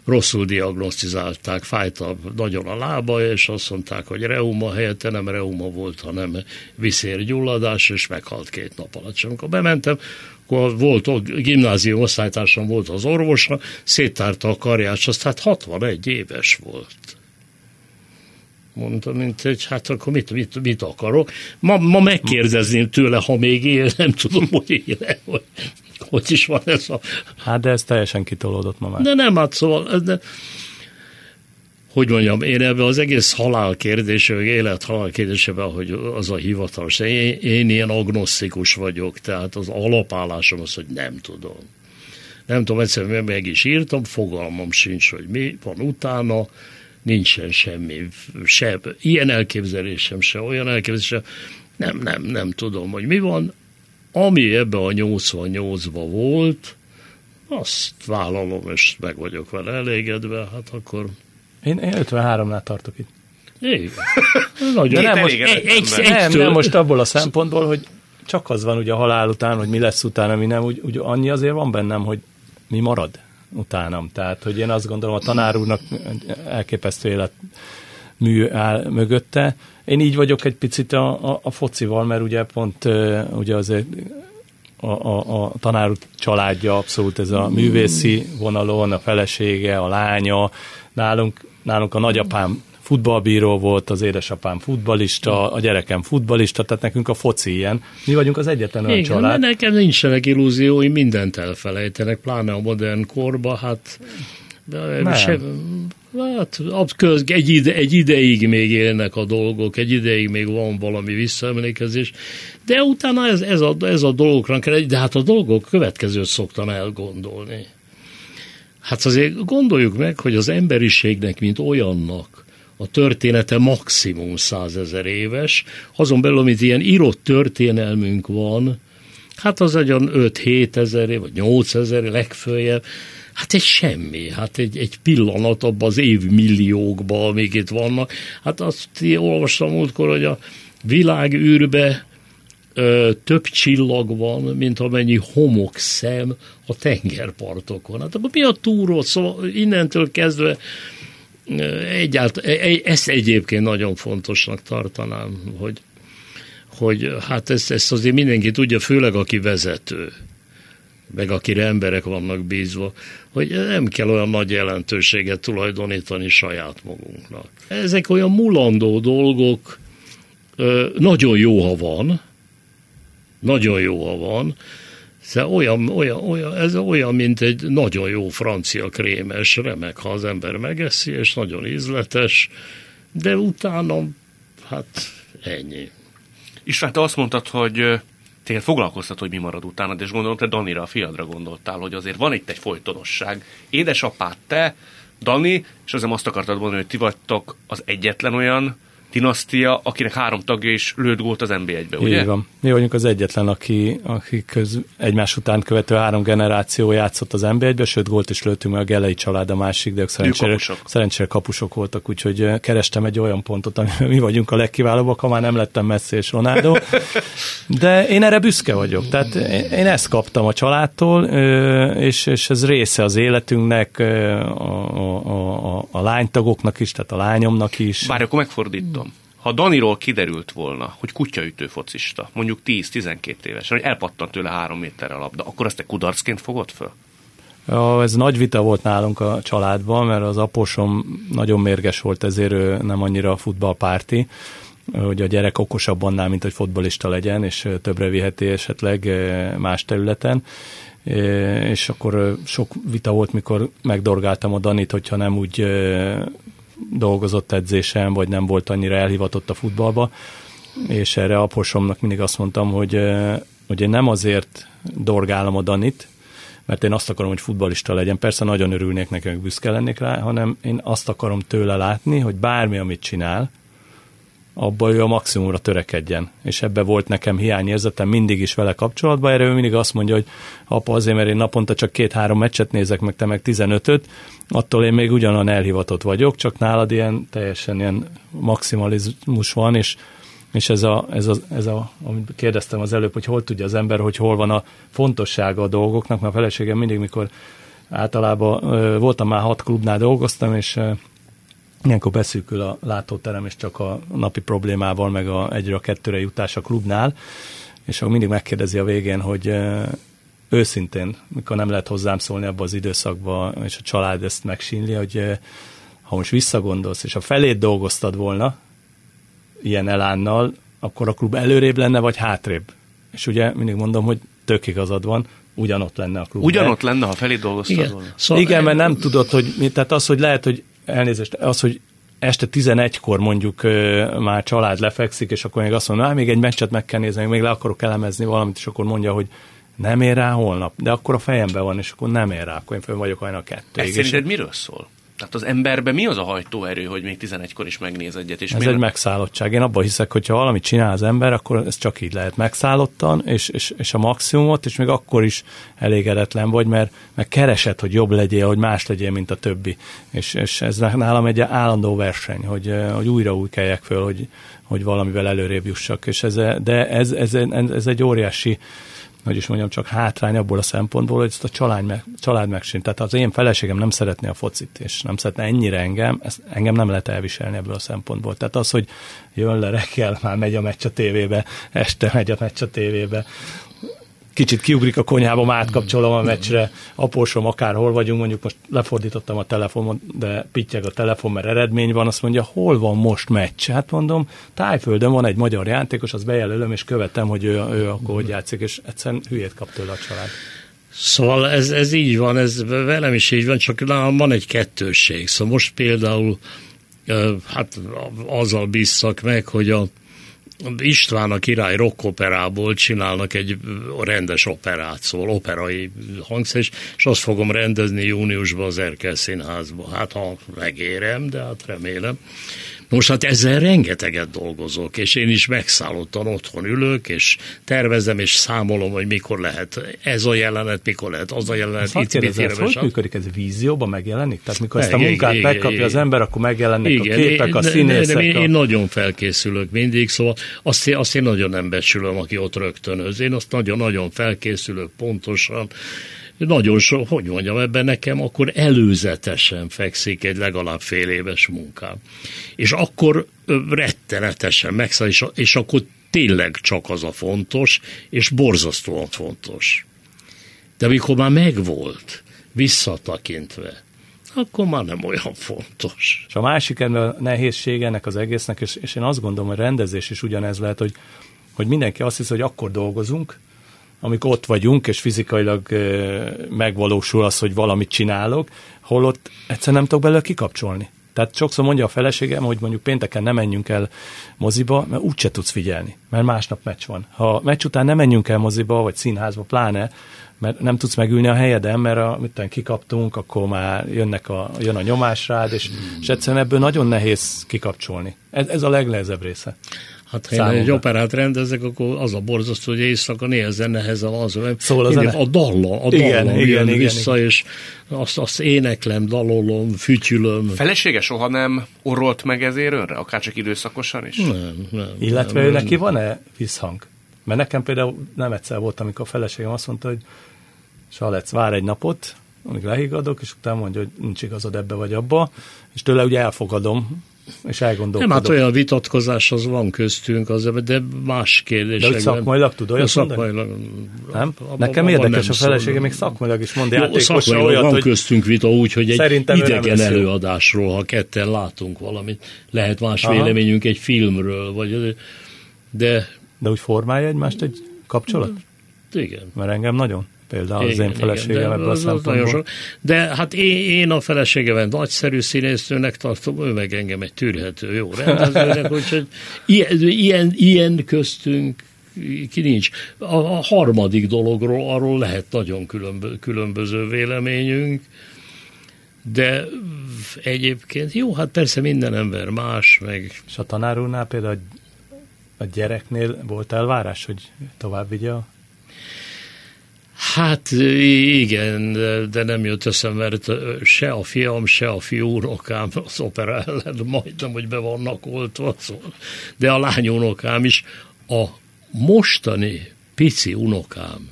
rosszul diagnosztizálták, fájta nagyon a lába, és azt mondták, hogy reuma helyette nem reuma volt, hanem viszérgyulladás, és meghalt két nap alatt. És amikor bementem, akkor volt, gimnázium osztálytársam volt az orvosa, széttárta a karját, azt hát 61 éves volt. Mondta, mint hogy hát akkor mit, mit, mit akarok. Ma, ma megkérdezném tőle, ha még él, nem tudom, hogy éle, hogy, hogy is van ez a... Hát de ez teljesen kitolódott ma már. De nem, hát szóval, de, hogy mondjam, én ebbe az egész halál kérdése, vagy élet-halál kérdésébe, hogy az a hivatalos, én, én ilyen agnosztikus vagyok, tehát az alapállásom az, hogy nem tudom. Nem tudom, egyszerűen meg is írtam, fogalmam sincs, hogy mi van utána, nincsen semmi, se ilyen elképzelésem, se olyan elképzelésem, nem, nem, nem tudom, hogy mi van. Ami ebbe a 88-ba volt, azt vállalom, és meg vagyok vele elégedve, hát akkor... Én, én 53-nál tartok itt. Igen. Nagyon. De nem, most, egy, egy, nem, nem most abból a szempontból, hogy csak az van ugye a halál után, hogy mi lesz utána, mi nem, úgy, úgy annyi azért van bennem, hogy mi marad utánam. Tehát, hogy én azt gondolom, a tanár úrnak elképesztő élet mű áll mögötte. Én így vagyok egy picit a, a, a focival, mert ugye pont ugye azért a, a, a tanár családja abszolút ez a művészi vonalon, a felesége, a lánya, nálunk, nálunk a nagyapám futballbíró volt, az édesapám futbalista, a gyerekem futbalista, tehát nekünk a foci ilyen. Mi vagyunk az egyetlen olyan Igen, család. nekem nincsenek illúziói, mindent elfelejtenek, pláne a modern korba, hát nem. Se, hát egy, ide, egy ideig még élnek a dolgok, egy ideig még van valami visszaemlékezés, de utána ez, ez, a, ez a dolgokra kell, de hát a dolgok következőt szoktam elgondolni. Hát azért gondoljuk meg, hogy az emberiségnek, mint olyannak, a története maximum százezer éves, azon belül, amit ilyen írott történelmünk van, hát az egy 5-7 ezer, vagy 8 ezer legfőjebb, hát egy semmi, hát egy, egy pillanat abban az évmilliókban, amik itt vannak. Hát azt olvastam múltkor, hogy a világűrbe ö, több csillag van, mint amennyi homokszem a tengerpartokon. Hát mi a túró? Szóval innentől kezdve egyáltalán, e, e, ezt egyébként nagyon fontosnak tartanám, hogy, hogy hát ezt, ezt azért mindenki tudja, főleg aki vezető, meg akire emberek vannak bízva, hogy nem kell olyan nagy jelentőséget tulajdonítani saját magunknak. Ezek olyan mulandó dolgok, nagyon jó, ha van, nagyon jó, ha van, Szóval olyan, olyan, olyan, ez olyan, mint egy nagyon jó francia krémes, remek, ha az ember megeszi, és nagyon ízletes, de utána, hát ennyi. Hát te azt mondtad, hogy téged foglalkoztat, hogy mi marad utána, és gondolom, te Danira, a fiadra gondoltál, hogy azért van itt egy folytonosság. Édesapád, te, Dani, és azért azt akartad mondani, hogy ti vagytok az egyetlen olyan dinasztia, akinek három tagja is lőtt gólt az NB1-be, ugye? Így van. Mi vagyunk az egyetlen, aki, aki köz, egymás után követő három generáció játszott az NB1-be, sőt gólt is lőttünk, mert a Gelei család a másik, de ők szerencsére, kapusok. szerencsére kapusok voltak, úgyhogy kerestem egy olyan pontot, amiben mi vagyunk a legkiválóbbak, ha már nem lettem Messi és Ronaldo. De én erre büszke vagyok. Tehát én ezt kaptam a családtól, és, és ez része az életünknek, a, a, a, a lánytagoknak is, tehát a lányomnak is. Bár akkor megfordítom ha Daniról kiderült volna, hogy kutyaütő focista, mondjuk 10-12 évesen, hogy elpattant tőle három méterre a labda, akkor ezt te kudarcként fogod föl? Ez nagy vita volt nálunk a családban, mert az aposom nagyon mérges volt, ezért ő nem annyira a futballpárti, hogy a gyerek okosabb annál, mint hogy fotbalista legyen, és többre viheti esetleg más területen. És akkor sok vita volt, mikor megdorgáltam a Danit, hogyha nem úgy dolgozott edzésen, vagy nem volt annyira elhivatott a futballba, és erre a posomnak mindig azt mondtam, hogy, hogy én nem azért dorgálom a Danit, mert én azt akarom, hogy futbalista legyen. Persze nagyon örülnék nekem, büszke lennék rá, hanem én azt akarom tőle látni, hogy bármi, amit csinál, abban ő a maximumra törekedjen. És ebbe volt nekem hiányérzetem mindig is vele kapcsolatban. Erre ő mindig azt mondja, hogy apa azért, mert én naponta csak két-három meccset nézek, meg te meg 15-öt, attól én még ugyanan elhivatott vagyok, csak nálad ilyen teljesen ilyen maximalizmus van, és és ez a, ez, a, ez a, amit kérdeztem az előbb, hogy hol tudja az ember, hogy hol van a fontossága a dolgoknak, mert a feleségem mindig, mikor általában voltam már hat klubnál dolgoztam, és ilyenkor beszűkül a látóterem, és csak a napi problémával, meg a egyre a kettőre jutás a klubnál, és akkor mindig megkérdezi a végén, hogy őszintén, mikor nem lehet hozzám szólni abba az időszakba, és a család ezt megsínli, hogy ha most visszagondolsz, és a felét dolgoztad volna, ilyen elánnal, akkor a klub előrébb lenne, vagy hátrébb. És ugye mindig mondom, hogy tök igazad van, ugyanott lenne a klub. Ugyanott lenne, ha felé dolgoztad Igen. volna. Szóval Igen, mert nem tudod, hogy mi, tehát az, hogy lehet, hogy elnézést, az, hogy este 11-kor mondjuk már család lefekszik, és akkor még azt mondja, még egy meccset meg kell nézni, még le akarok elemezni valamit, és akkor mondja, hogy nem ér rá holnap, de akkor a fejemben van, és akkor nem ér rá, akkor én föl vagyok olyan a kettő. Ez szerinted miről szól? Tehát az emberben mi az a hajtóerő, hogy még 11-kor is megnéz egyet? És Ez miért? egy megszállottság. Én abban hiszek, hogy ha valamit csinál az ember, akkor ez csak így lehet megszállottan, és, és, és a maximumot, és még akkor is elégedetlen vagy, mert, mert keresed, hogy jobb legyél, hogy más legyél, mint a többi. És, és ez nálam egy állandó verseny, hogy, hogy újra úgy keljek föl, hogy, hogy valamivel előrébb jussak. És ez, de ez, ez, ez, ez egy óriási hogy is mondjam, csak hátrány abból a szempontból, hogy ezt a család, meg, család megsint. Tehát az én feleségem nem szeretné a focit, és nem szeretne ennyire engem, ezt engem nem lehet elviselni ebből a szempontból. Tehát az, hogy jön le reggel, már megy a meccs a tévébe, este megy a meccs a tévébe, kicsit kiugrik a konyhába, átkapcsolom a meccsre, apósom, akárhol vagyunk, mondjuk most lefordítottam a telefonot, de pittyeg a telefon, mert eredmény van, azt mondja, hol van most meccs? Hát mondom, tájföldön van egy magyar játékos, az bejelölöm, és követem, hogy ő, ő akkor hogy játszik, és egyszerűen hülyét kap tőle a család. Szóval ez, ez így van, ez velem is így van, csak nálam van egy kettősség. Szóval most például hát azzal bízzak meg, hogy a István a király rockoperából csinálnak egy rendes operát, szóval operai hangszer, és azt fogom rendezni júniusban az Erkel Színházba. Hát ha megérem, de hát remélem. Most hát ezzel rengeteget dolgozok, és én is megszállottan otthon ülök, és tervezem, és számolom, hogy mikor lehet ez a jelenet, mikor lehet az a jelenet. Itt kérdez, ez hogy működik ez vízióban megjelenik? Tehát mikor ezt a munkát igen, megkapja igen, az ember, akkor megjelennek igen, a képek, a színészek. Én, én, én nagyon felkészülök mindig, szóval azt, azt én nagyon nem becsülöm, aki ott rögtönöz. Én azt nagyon-nagyon felkészülök pontosan, nagyon so, hogy mondjam, ebben nekem akkor előzetesen fekszik egy legalább fél éves munkám. És akkor rettenetesen megszáll, és, és akkor tényleg csak az a fontos, és borzasztóan fontos. De amikor már megvolt, visszatakintve, akkor már nem olyan fontos. És a másik a nehézség ennek az egésznek, és, és én azt gondolom, hogy rendezés is ugyanez lehet, hogy, hogy mindenki azt hiszi, hogy akkor dolgozunk, amikor ott vagyunk, és fizikailag megvalósul az, hogy valamit csinálok, holott egyszer nem tudok belőle kikapcsolni. Tehát sokszor mondja a feleségem, hogy mondjuk pénteken nem menjünk el moziba, mert úgyse tudsz figyelni, mert másnap meccs van. Ha meccs után nem menjünk el moziba, vagy színházba, pláne, mert nem tudsz megülni a helyeden, mert a, mit kikaptunk, akkor már jönnek a, jön a nyomás rád, és, és egyszerűen ebből nagyon nehéz kikapcsolni. Ez, ez a legnehezebb része. Hát ha én egy operát rendezek, akkor az a borzasztó, hogy éjszaka néha nehezen az, hogy szóval az a dalla, a igen, dalla igen, jön igen, vissza, igen. és azt, azt éneklem, dalolom, fütyülöm. Felesége soha nem orrolt meg ezért önre, akár csak időszakosan is? Nem, nem. Illetve nem, ő neki van-e visszhang? Mert nekem például nem egyszer volt, amikor a feleségem azt mondta, hogy Salec, vár egy napot, amíg lehiggadok, és utána mondja, hogy nincs igazad ebbe vagy abba, és tőle ugye elfogadom, és elgondolkodom. Nem, hát olyan vitatkozás az van köztünk, az, de más kérdésekben. De hogy szakmailag tud olyat szakmailag, Nem? Nekem érdekes a felesége, még szakmailag is mond játékosra olyat, van hogy köztünk vita úgy, hogy egy idegen előadásról, ha ketten látunk valamit, lehet más Aha. véleményünk egy filmről, vagy de... De úgy formálja egymást egy kapcsolat? Igen. Mert engem nagyon például igen, az én feleségem ebből a szempontból. De hát én, én a feleségemet nagyszerű színésznőnek tartom, ő meg engem egy tűrhető jó rendezőnek, úgyhogy ilyen, ilyen, ilyen köztünk ki nincs. A, a harmadik dologról, arról lehet nagyon különbö, különböző véleményünk, de egyébként jó, hát persze minden ember más, meg... És a tanár úrnál például a gyereknél volt elvárás, hogy tovább vigye a Hát igen, de nem jött eszembe, mert se a fiam, se a fiú unokám az opera ellen majdnem, hogy be vannak oltva, szóval. de a lány unokám is. A mostani pici unokám,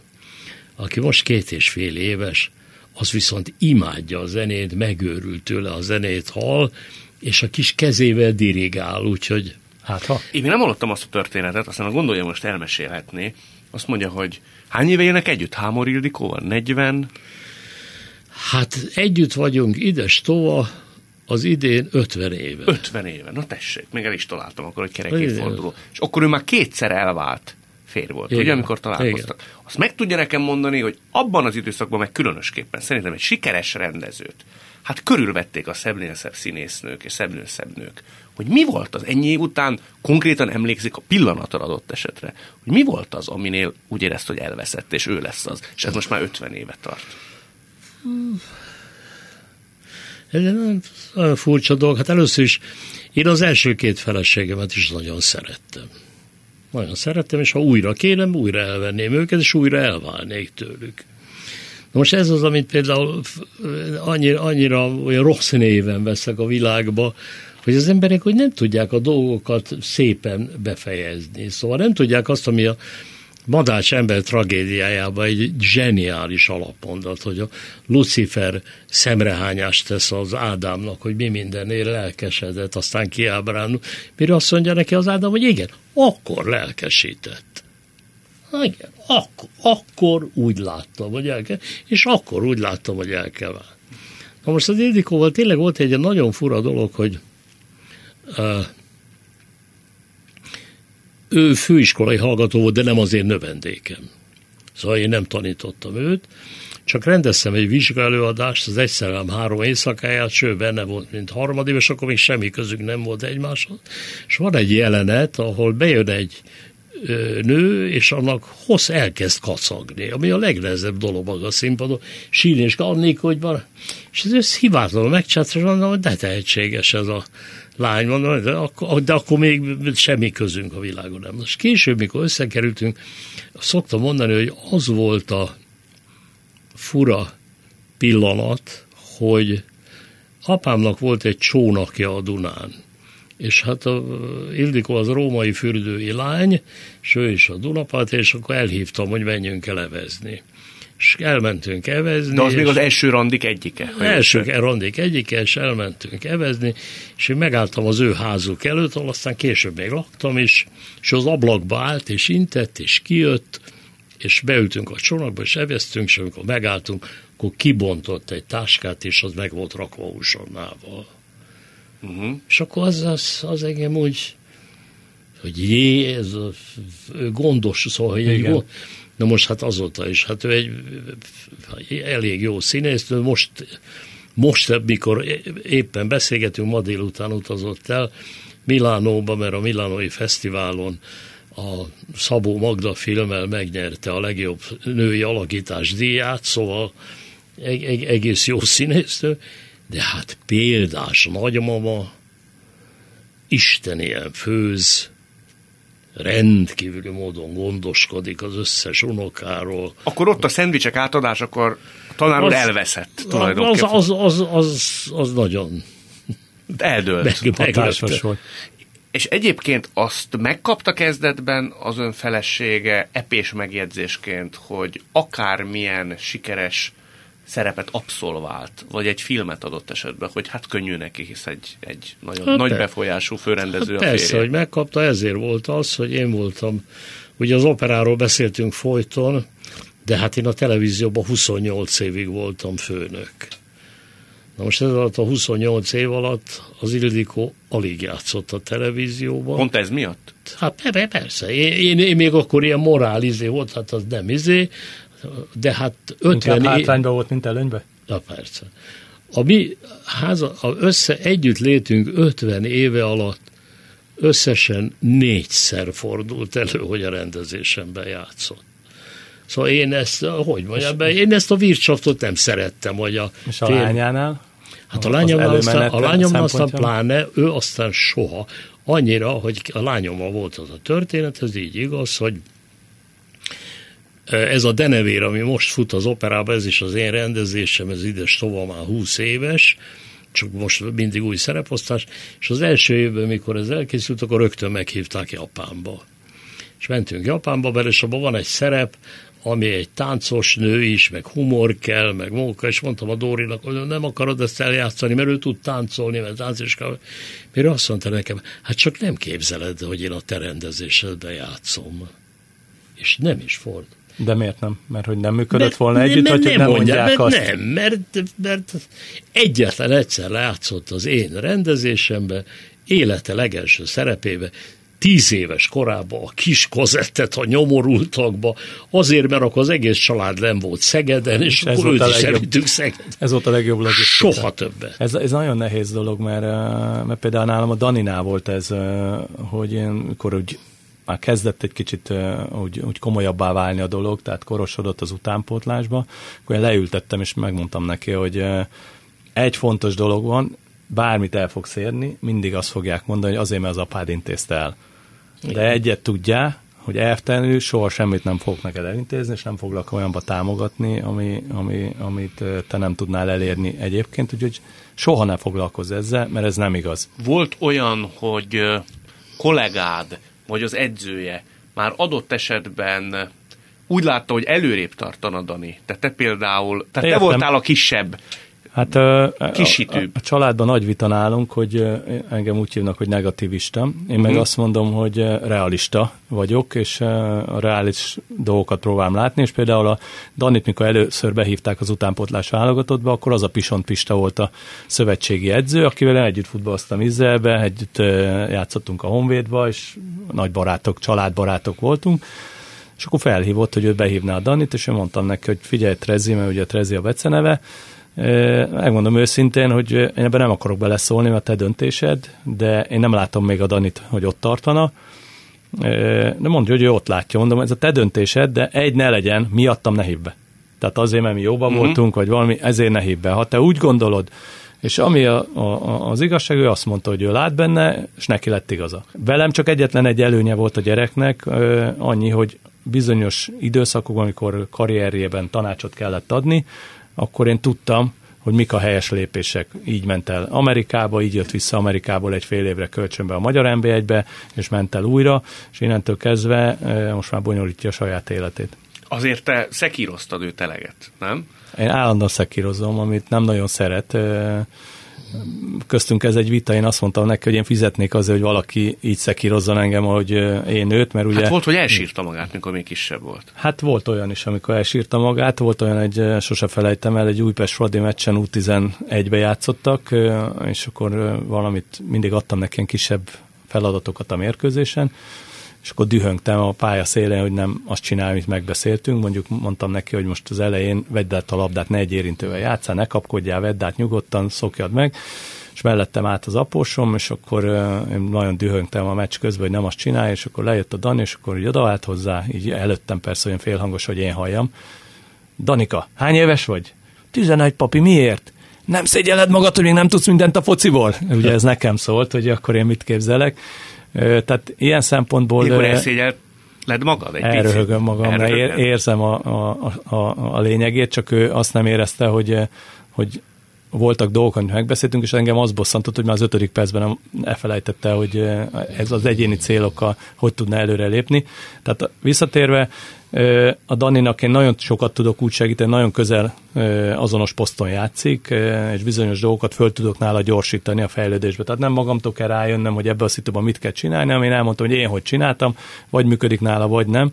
aki most két és fél éves, az viszont imádja a zenét, megőrült tőle a zenét hall, és a kis kezével dirigál, úgyhogy hát ha. Én nem hallottam azt a történetet, aztán gondolja most elmesélhetné. Azt mondja, hogy hány éve élnek együtt Hámor Ildikóval? 40? Hát együtt vagyunk ides tova, az idén 50 éve. 50 éve, na tessék, még el is találtam akkor, hogy kerekéforduló. És akkor ő már kétszer elvált férj volt, Igen. ugye, amikor találkoztak. Igen. Azt meg tudja nekem mondani, hogy abban az időszakban, meg különösképpen szerintem egy sikeres rendezőt, hát körülvették a szebbnél szebb színésznők és szebbnél szebb nők. Hogy mi volt az ennyi év után, konkrétan emlékszik a pillanatra adott esetre, hogy mi volt az, aminél úgy érezte, hogy elveszett, és ő lesz az. És ez most már 50 éve tart. Ez nagyon furcsa dolog. Hát először is én az első két feleségemet is nagyon szerettem. Nagyon szerettem, és ha újra kérem, újra elvenném őket, és újra elválnék tőlük. Na most ez az, amit például annyira, annyira olyan rossz néven veszek a világba, hogy az emberek hogy nem tudják a dolgokat szépen befejezni. Szóval nem tudják azt, ami a Madács ember tragédiájában egy zseniális alapmondat, hogy a Lucifer szemrehányást tesz az Ádámnak, hogy mi mindenért lelkesedett, aztán kiábránul. Mire azt mondja neki az Ádám, hogy igen, akkor lelkesített. Igen, akkor, akkor úgy láttam, hogy el kell, és akkor úgy láttam, hogy el kell. Na most az Ildikóval tényleg volt egy nagyon fura dolog, hogy ő főiskolai hallgató volt, de nem azért növendékem. Szóval én nem tanítottam őt, csak rendeztem egy vizsgálőadást, az egyszerűen három éjszakáját, sőt benne volt, mint harmadéves, akkor még semmi közük nem volt egymáshoz. És van egy jelenet, ahol bejön egy nő, és annak hossz elkezd kacagni, ami a legnehezebb dolog maga a színpadon, sín és annék, hogy van, és ez hibátlanul megcsátra, és mondom, hogy de tehetséges ez a lány, mondom, de akkor, de akkor még semmi közünk a világon nem. Most később, mikor összekerültünk, szoktam mondani, hogy az volt a fura pillanat, hogy apámnak volt egy csónakja a Dunán, és hát a Ildikó az római fürdői lány, és ő is a Dunapát, és akkor elhívtam, hogy menjünk el evezni. És elmentünk evezni. De az még az első randik egyike. Az első randik egyike, és elmentünk evezni, és én megálltam az ő házuk előtt, ahol aztán később még laktam is, és az ablakba állt, és intett, és kijött, és beültünk a csónakba, és eveztünk, és amikor megálltunk, akkor kibontott egy táskát, és az meg volt rakva uzsonnával. Uh-huh. És akkor az, az, az engem úgy, hogy jé, ez a, gondos, szóval, hogy egy gond, Na most hát azóta is, hát ő egy elég jó színésznő, most, most mikor éppen beszélgetünk, ma délután utazott el Milánóba, mert a Milánói Fesztiválon a Szabó Magda filmmel megnyerte a legjobb női alakítás díját, szóval egész jó színésznő, de hát példás nagymama, Isten ilyen főz, rendkívüli módon gondoskodik az összes unokáról. Akkor ott a szendvicsek átadás, akkor a tanár úr elveszett tulajdonképpen. Az, az, az, az, az nagyon eldőlt. Meg, volt. És egyébként azt megkapta kezdetben az ön felesége epés megjegyzésként, hogy akármilyen sikeres szerepet abszolvált, vagy egy filmet adott esetben, hogy hát könnyű neki, hisz egy, egy nagyon hát nagy per- befolyású főrendező hát a Persze, hogy megkapta, ezért volt az, hogy én voltam, ugye az operáról beszéltünk folyton, de hát én a televízióban 28 évig voltam főnök. Na most ez alatt a 28 év alatt az Ildikó alig játszott a televízióban. Pont ez miatt? Hát persze, én, én, én még akkor ilyen morálizé volt, hát az nem izé, de hát 50 év... hátrányban volt, mint előnyben? Na persze. A mi háza, a össze együtt létünk 50 éve alatt összesen négyszer fordult elő, hogy a rendezésemben játszott. Szóval én ezt, hogy mondjam, én ezt a vircsaftot nem szerettem, hogy a... És a fél... lányánál? Hát a lányomnál aztán, a lányomnál aztán pláne, ő aztán soha, annyira, hogy a lányommal volt az a történet, ez így igaz, hogy ez a denevér, ami most fut az operában, ez is az én rendezésem, ez ides tovább már 20 éves, csak most mindig új szereposztás, és az első évben, mikor ez elkészült, akkor rögtön meghívták Japánba. És mentünk Japánba, mert és abban van egy szerep, ami egy táncos nő is, meg humor kell, meg móka, és mondtam a Dórinak, hogy nem akarod ezt eljátszani, mert ő tud táncolni, mert tánc is kell. Mire azt mondta nekem, hát csak nem képzeled, hogy én a te rendezésedben játszom. És nem is ford. De miért nem? Mert hogy nem működött mert, volna együtt, vagy nem, nem mondják mert azt? Nem, mert, mert egyetlen egyszer látszott az én rendezésembe, élete legelső szerepébe, tíz éves korában a kis kozettet a nyomorultakba, azért, mert akkor az egész család nem volt Szegeden, és, és akkor őt is elvittük Szegeden. Ez volt a legjobb logisztika. Soha többet. Ez, ez nagyon nehéz dolog, mert, eh, mert például nálam a Daninál volt ez, eh, hogy én, mikor úgy már kezdett egy kicsit úgy, úgy komolyabbá válni a dolog, tehát korosodott az utánpótlásba, akkor én leültettem, és megmondtam neki, hogy egy fontos dolog van, bármit el fogsz érni, mindig azt fogják mondani, hogy azért, mert az apád intézte el. De egyet tudjál, hogy elvtelenül soha semmit nem fogok neked elintézni, és nem foglak olyanba támogatni, ami, ami, amit te nem tudnál elérni egyébként, úgyhogy soha ne foglalkozz ezzel, mert ez nem igaz. Volt olyan, hogy kollégád, vagy az edzője már adott esetben úgy látta, hogy előrébb tartana Dani. Tehát te például, tehát Értem. te voltál a kisebb, Hát a, a, a családban nagy vita nálunk, hogy engem úgy hívnak, hogy negativista. Én uh-huh. meg mhm. azt mondom, hogy realista vagyok, és a reális dolgokat próbálom látni, és például a Danit, mikor először behívták az utánpótlás válogatottba, akkor az a Pisont Pista volt a szövetségi edző, akivel együtt futballoztam Izraelbe, együtt játszottunk a Honvédba, és nagy barátok, családbarátok voltunk, és akkor felhívott, hogy ő behívná a Danit, és én mondtam neki, hogy figyelj Trezi, mert ugye Trezi a beceneve, Megmondom őszintén, hogy én ebben nem akarok beleszólni, mert te döntésed, de én nem látom még a Danit, hogy ott tartana. De mondja, hogy ő ott látja, mondom, ez a te döntésed, de egy ne legyen, miattam ne be. Tehát azért, mert mi jóban uh-huh. voltunk, vagy valami, ezért ne be. Ha te úgy gondolod, és ami a, a, az igazság, ő azt mondta, hogy ő lát benne, és neki lett igaza. Velem csak egyetlen egy előnye volt a gyereknek, annyi, hogy bizonyos időszakokban, amikor karrierjében tanácsot kellett adni, akkor én tudtam, hogy mik a helyes lépések. Így ment el Amerikába, így jött vissza Amerikából egy fél évre kölcsönbe a Magyar nb be és ment el újra, és innentől kezdve most már bonyolítja a saját életét. Azért te szekíroztad őt eleget, nem? Én állandóan szekírozom, amit nem nagyon szeret köztünk ez egy vita, én azt mondtam neki, hogy én fizetnék azért, hogy valaki így szekírozzon engem, hogy én őt, mert ugye... Hát volt, hogy elsírta magát, mikor még kisebb volt. Hát volt olyan is, amikor elsírta magát, volt olyan egy, sose felejtem el, egy Újpest Fradi meccsen U11-be játszottak, és akkor valamit mindig adtam neki kisebb feladatokat a mérkőzésen, és akkor dühöngtem a pálya szélén, hogy nem azt csinál, amit megbeszéltünk. Mondjuk mondtam neki, hogy most az elején vedd át a labdát, ne egy érintővel játszál, ne kapkodjál, vedd át nyugodtan, szokjad meg és mellettem át az apósom, és akkor én nagyon dühöngtem a meccs közben, hogy nem azt csinálja, és akkor lejött a Dani, és akkor így odaállt hozzá, így előttem persze olyan félhangos, hogy én halljam. Danika, hány éves vagy? 11 papi, miért? Nem szégyeled magad, hogy még nem tudsz mindent a fociból? Ugye ez nekem szólt, hogy akkor én mit képzelek. Tehát ilyen szempontból... Mikor elszégyelt led magad? Egy elröhögöm magam, mert érzem a, a, a, a lényegét, csak ő azt nem érezte, hogy, hogy voltak dolgok, amit megbeszéltünk, és engem az bosszantott, hogy már az ötödik percben elfelejtette, hogy ez az egyéni célokkal hogy tudna előre lépni. Tehát visszatérve, a Daninak én nagyon sokat tudok úgy segíteni, nagyon közel azonos poszton játszik, és bizonyos dolgokat föl tudok nála gyorsítani a fejlődésbe. Tehát nem magamtól kell rájönnem, hogy ebbe a szituban mit kell csinálni, hanem én elmondtam, hogy én hogy csináltam, vagy működik nála, vagy nem.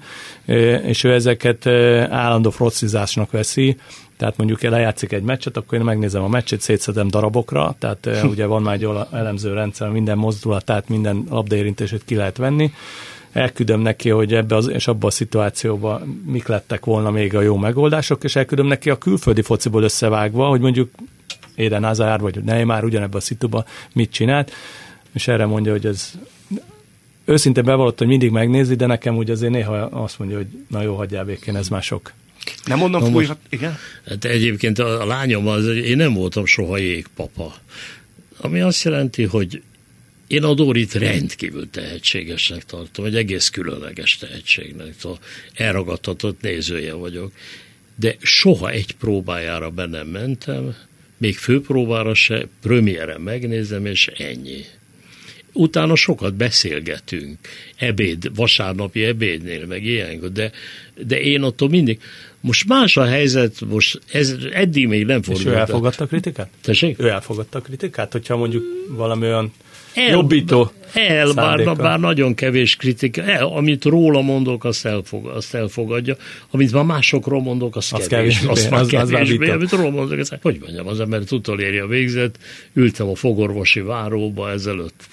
És ő ezeket állandó frocizásnak veszi, tehát mondjuk lejátszik egy meccset, akkor én megnézem a meccset, szétszedem darabokra, tehát ugye van már egy elemző rendszer, minden mozdulatát, minden labdaérintését ki lehet venni, elküldöm neki, hogy ebbe az, és abban a szituációban mik lettek volna még a jó megoldások, és elküldöm neki a külföldi fociból összevágva, hogy mondjuk Éden Azár vagy Neymar ugyanebben a szituban mit csinált, és erre mondja, hogy ez őszinte bevallott, hogy mindig megnézi, de nekem úgy azért néha azt mondja, hogy na jó, hagyjál békén, ez már sok. Nem mondom, Na fújhat, igen? Hát egyébként a, a lányom, az, én nem voltam soha jégpapa. Ami azt jelenti, hogy én a Dórit rendkívül tehetségesnek tartom, egy egész különleges tehetségnek. Elragadtatott nézője vagyok. De soha egy próbájára be nem mentem, még főpróbára se, premiére megnézem, és ennyi. Utána sokat beszélgetünk, ebéd, vasárnapi ebédnél, meg ilyenkor, de, de én attól mindig, most más a helyzet, most ez eddig még nem fordult. És ő elfogadta a kritikát? Tessék? Ő elfogadta a kritikát, hogyha mondjuk valami olyan El, jobbító El, bár, bár nagyon kevés kritika. El, amit róla mondok, azt, elfog, azt elfogadja. Amit már másokról mondok, azt, Az kevés. kevésbé, Azt már az- az kevésbé. vita. amit róla mondok, azt, hogy mondjam, az ember utolérje végzett. Ültem a fogorvosi váróba ezelőtt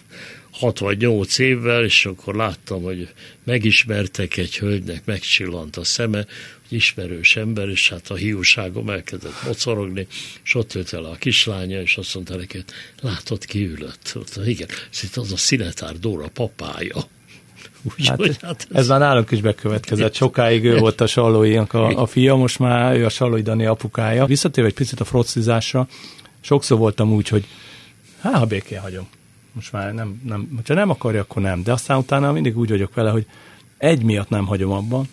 hat vagy nyolc évvel, és akkor láttam, hogy megismertek egy hölgynek, megcsillant a szeme, ismerős ember, és hát a hiúságom elkezdett mocorogni, és ott jött el a kislánya, és azt mondta neki, látod, ki ülött. Mondta, igen, ez itt az a Szinetár Dóra papája. Úgyhogy Hát, hát, ez már nálunk is bekövetkezett. Sokáig ő volt a Sallóinak a, a fia, most már ő a Sallói Dani apukája. Visszatérve egy picit a frocizásra, sokszor voltam úgy, hogy hát, ha békén hagyom. Most már nem, nem, ha nem akarja, akkor nem. De aztán utána mindig úgy vagyok vele, hogy egy miatt nem hagyom abban,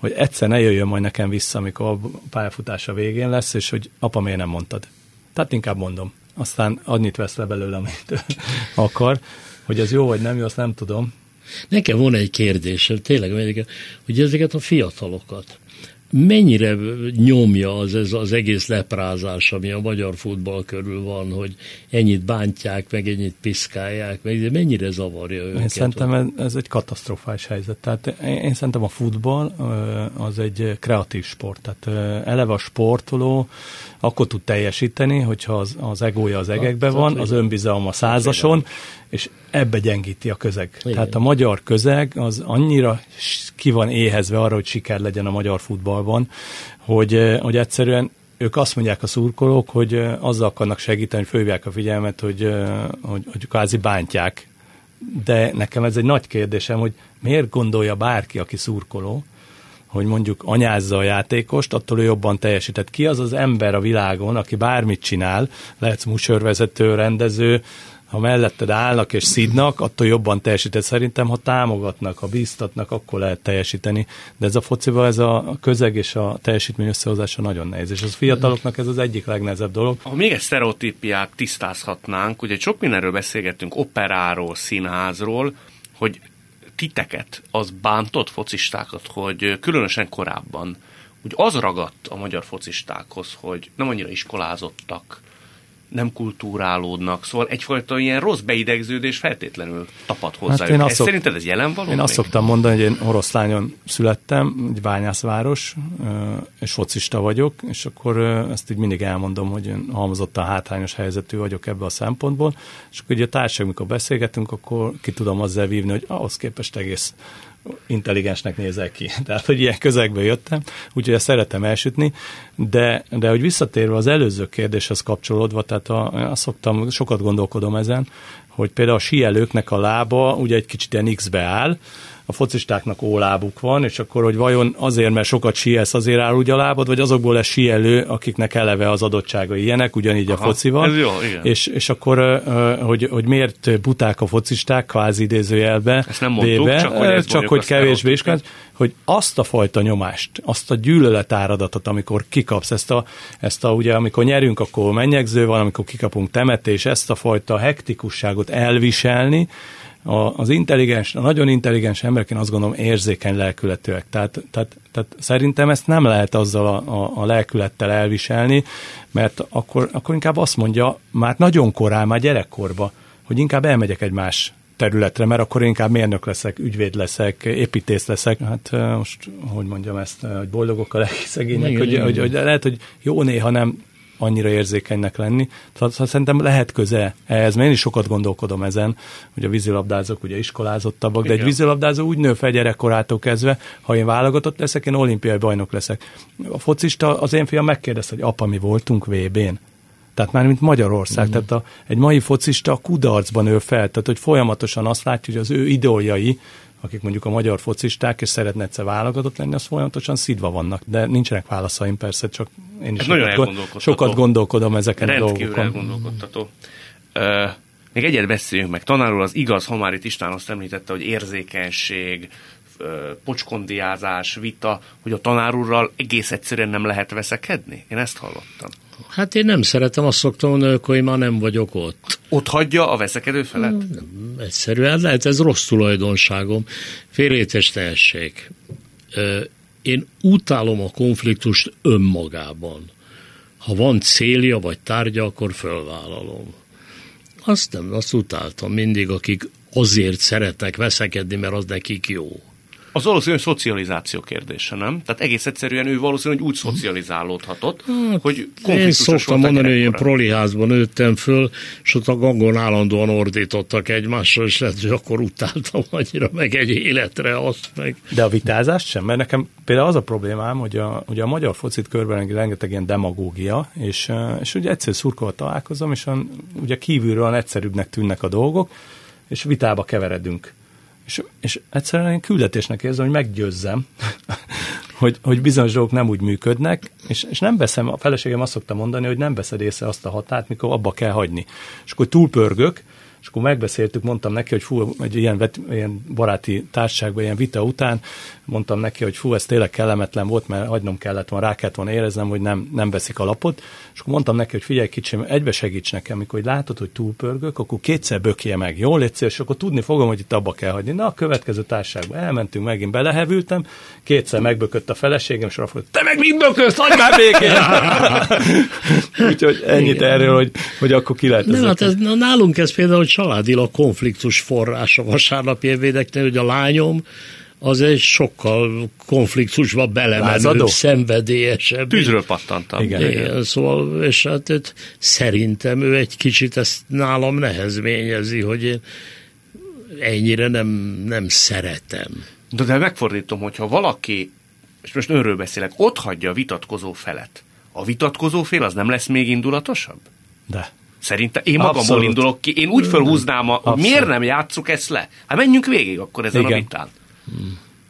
hogy egyszer ne jöjjön majd nekem vissza, amikor a pályafutása végén lesz, és hogy apa, miért nem mondtad? Tehát inkább mondom. Aztán annyit vesz le belőle, amit akar. Hogy ez jó vagy nem jó, azt nem tudom. Nekem van egy kérdésem, tényleg, hogy ezeket a fiatalokat mennyire nyomja az, ez az egész leprázás, ami a magyar futball körül van, hogy ennyit bántják, meg ennyit piszkálják, meg de mennyire zavarja őket? Én szerintem ez, ez egy katasztrofális helyzet. Tehát én, én szerintem a futball az egy kreatív sport. Tehát eleve a sportoló akkor tud teljesíteni, hogyha az, az egója az egekbe van, az önbizalom a százason, és ebbe gyengíti a közeg. Igen. Tehát a magyar közeg az annyira ki van éhezve arra, hogy siker legyen a magyar futballban, hogy, ö, hogy egyszerűen ők azt mondják a szurkolók, hogy ö, azzal akarnak segíteni, hogy a figyelmet, hogy, ö, hogy, hogy kvázi bántják de nekem ez egy nagy kérdésem, hogy miért gondolja bárki, aki szurkoló, hogy mondjuk anyázza a játékost, attól ő jobban teljesített. Ki az az ember a világon, aki bármit csinál, lehetsz musörvezető, rendező, ha melletted állnak és szidnak, attól jobban teljesített. Szerintem, ha támogatnak, ha bíztatnak, akkor lehet teljesíteni. De ez a fociban, ez a közeg és a teljesítmény összehozása nagyon nehéz. És az fiataloknak ez az egyik legnehezebb dolog. Ha még egy sztereotípiát tisztázhatnánk, ugye sok mindenről beszélgettünk, operáról, színházról, hogy titeket az bántott focistákat, hogy különösen korábban úgy az ragadt a magyar focistákhoz, hogy nem annyira iskolázottak, nem kultúrálódnak, szóval egyfajta ilyen rossz beidegződés feltétlenül tapad hozzá. Hát én azt szok- szerinted ez jelen való? Én azt szoktam mondani, hogy én oroszlányon születtem, egy bányászváros, és focista vagyok, és akkor ezt így mindig elmondom, hogy én halmozottan hátrányos helyzetű vagyok ebből a szempontból, és akkor ugye a társaság, mikor beszélgetünk, akkor ki tudom azzal vívni, hogy ahhoz képest egész intelligensnek nézek ki. Tehát, hogy ilyen közegbe jöttem, úgyhogy ezt szeretem elsütni, de, de hogy visszatérve az előző kérdéshez kapcsolódva, tehát a, azt szoktam, sokat gondolkodom ezen, hogy például a síelőknek a lába ugye egy kicsit ilyen X-be áll, a focistáknak ólábuk van, és akkor, hogy vajon azért, mert sokat síelsz, azért áll úgy a lábad, vagy azokból lesz síelő, akiknek eleve az adottsága ilyenek, ugyanígy Aha, a focival. ez jó, igen. És, és akkor, hogy, hogy miért buták a focisták, kvázi idézőjelbe, Ezt nem mondtuk, véve, csak hogy csak hogy kevésbé is, hogy azt a fajta nyomást, azt a gyűlöletáradatot, amikor kikapsz, ezt a, ezt a ugye, amikor nyerünk, akkor mennyegző van, amikor kikapunk temetés, ezt a fajta hektikusságot elviselni, a, az intelligens, a nagyon intelligens emberek, én azt gondolom, érzékeny lelkületűek. Tehát, tehát, tehát szerintem ezt nem lehet azzal a, a, a lelkülettel elviselni, mert akkor, akkor inkább azt mondja, már nagyon korán, már gyerekkorba, hogy inkább elmegyek egy más területre, mert akkor inkább mérnök leszek, ügyvéd leszek, építész leszek. Hát ö, most, hogy mondjam ezt, ö, hogy boldogok a legszegények, Igen, hogy, igen. hogy, hogy lehet, hogy jó néha nem annyira érzékenynek lenni. Tehát szerintem lehet köze ehhez, mert én is sokat gondolkodom ezen, hogy a vízilabdázók ugye iskolázottabbak, de egy Igen. vízilabdázó úgy nő fel gyerekkorától kezdve, ha én válogatott leszek, én olimpiai bajnok leszek. A focista, az én fiam megkérdezte, hogy apa, mi voltunk VB-n. Tehát már mint Magyarország, mm. tehát a, egy mai focista a kudarcban nő fel, tehát hogy folyamatosan azt látja, hogy az ő idóljai, akik mondjuk a magyar focisták, és szeretne egyszer válogatott lenni, az folyamatosan szidva vannak, de nincsenek válaszaim persze, csak én is sokat, nagyon sokat gondolkodom ezeken a dolgokon. elgondolkodtató. Uh, még egyet beszéljünk meg. Tanárul az igaz, ha már itt István azt említette, hogy érzékenység, pocskondiázás, vita, hogy a tanárúrral egész egyszerűen nem lehet veszekedni? Én ezt hallottam. Hát én nem szeretem, azt szoktam mondani, hogy már nem vagyok ott. Ott hagyja a veszekedő felet? Nem, egyszerűen lehet, ez rossz tulajdonságom. Félrétes tehesség. Én utálom a konfliktust önmagában. Ha van célja vagy tárgya, akkor fölvállalom. Azt nem, azt utáltam mindig, akik azért szeretnek veszekedni, mert az nekik jó. Az valószínűleg szocializáció kérdése, nem? Tehát egész egyszerűen ő valószínűleg úgy szocializálódhatott, hát, hogy Én szoktam mondani, hogy én proliházban nőttem föl, és ott a gangon állandóan ordítottak egymásra, és lehet, hogy akkor utáltam annyira meg egy életre azt meg. De a vitázást sem, mert nekem például az a problémám, hogy a, ugye a magyar focit körben rengeteg ilyen demagógia, és, és ugye egyszer szurkolva találkozom, és ugye kívülről egyszerűbbnek tűnnek a dolgok, és vitába keveredünk és, és egyszerűen én küldetésnek érzem, hogy meggyőzzem, hogy, hogy bizonyos dolgok nem úgy működnek, és, és nem veszem, a feleségem azt szokta mondani, hogy nem veszed észre azt a határt, mikor abba kell hagyni. És akkor túlpörgök, és akkor megbeszéltük, mondtam neki, hogy fú, egy ilyen, vet, ilyen baráti társaságban, ilyen vita után, mondtam neki, hogy fú, ez tényleg kellemetlen volt, mert hagynom kellett volna, rá kellett volna éreznem, hogy nem, nem veszik a lapot, és akkor mondtam neki, hogy figyelj kicsim, egybe segíts nekem, amikor látod, hogy túlpörgök, akkor kétszer bökje meg, jól légy és akkor tudni fogom, hogy itt abba kell hagyni. Na, a következő társaságban elmentünk, megint belehevültem, kétszer megbökött a feleségem, és arra te meg mind böközt, hagyd már békén! Úgyhogy ennyit Igen. erről, hogy, hogy akkor ki lehet Nem, hát ez, na, nálunk ez például családilag konfliktus forrása vasárnapi ebédeknél, hogy a lányom az egy sokkal konfliktusba belemenő, Lázadó? szenvedélyesebb. Tűzről pattantam. Igen, igen. igen. Szóval, és hát szerintem ő egy kicsit ezt nálam nehezményezi, hogy én ennyire nem, nem szeretem. De, de megfordítom, hogyha valaki, és most önről beszélek, ott hagyja a vitatkozó felet, a vitatkozó fél az nem lesz még indulatosabb? De. Szerintem én magamból Abszolút. indulok ki. Én úgy felhúznám, a, hogy miért nem játsszuk ezt le? Hát menjünk végig akkor ezen Igen. a vitán.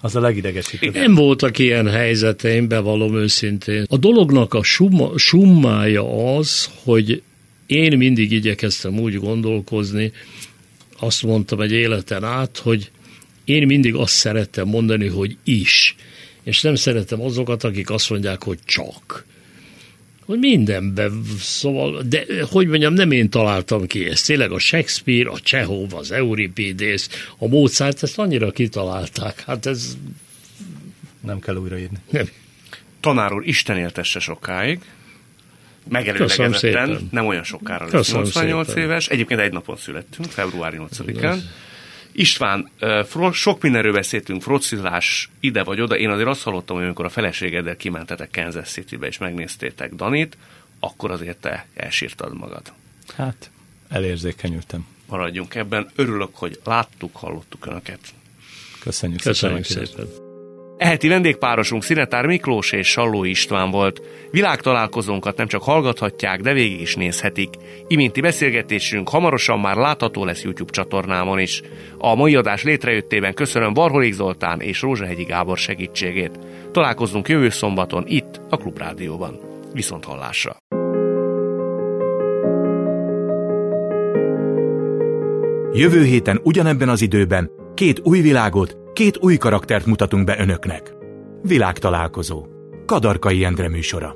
Az a legidegesítőbb. Nem voltak ilyen helyzeteim, bevallom őszintén. A dolognak a summa, summája az, hogy én mindig igyekeztem úgy gondolkozni, azt mondtam egy életen át, hogy én mindig azt szerettem mondani, hogy is. És nem szeretem azokat, akik azt mondják, hogy csak hogy mindenben, szóval, de hogy mondjam, nem én találtam ki ezt. Tényleg a Shakespeare, a Csehov, az Euripides, a Mozart, ezt annyira kitalálták. Hát ez... Nem kell újraírni. Nem. Tanár úr, Isten éltesse sokáig. Megelőlegezetten, nem olyan sokára lesz, Köszönöm 88 szépen. éves. Egyébként egy napon születtünk, február 8-án. István, sok mindenről beszéltünk, frocizás ide vagy oda. Én azért azt hallottam, hogy amikor a feleségeddel kimentetek Kansas City-be és megnéztétek Danit, akkor azért te elsírtad magad. Hát, elérzékenyültem. Maradjunk ebben. Örülök, hogy láttuk, hallottuk Önöket. Köszönjük, Köszönjük szépen. szépen. Eheti vendégpárosunk Szinetár Miklós és Salló István volt. Világtalálkozónkat nem csak hallgathatják, de végig is nézhetik. Iminti beszélgetésünk hamarosan már látható lesz YouTube csatornámon is. A mai adás létrejöttében köszönöm Varholik Zoltán és Rózsahegyi Gábor segítségét. Találkozunk jövő szombaton itt a Klubrádióban. Viszont hallásra! Jövő héten ugyanebben az időben két új világot, két új karaktert mutatunk be önöknek. Világtalálkozó. Kadarkai Endre műsora.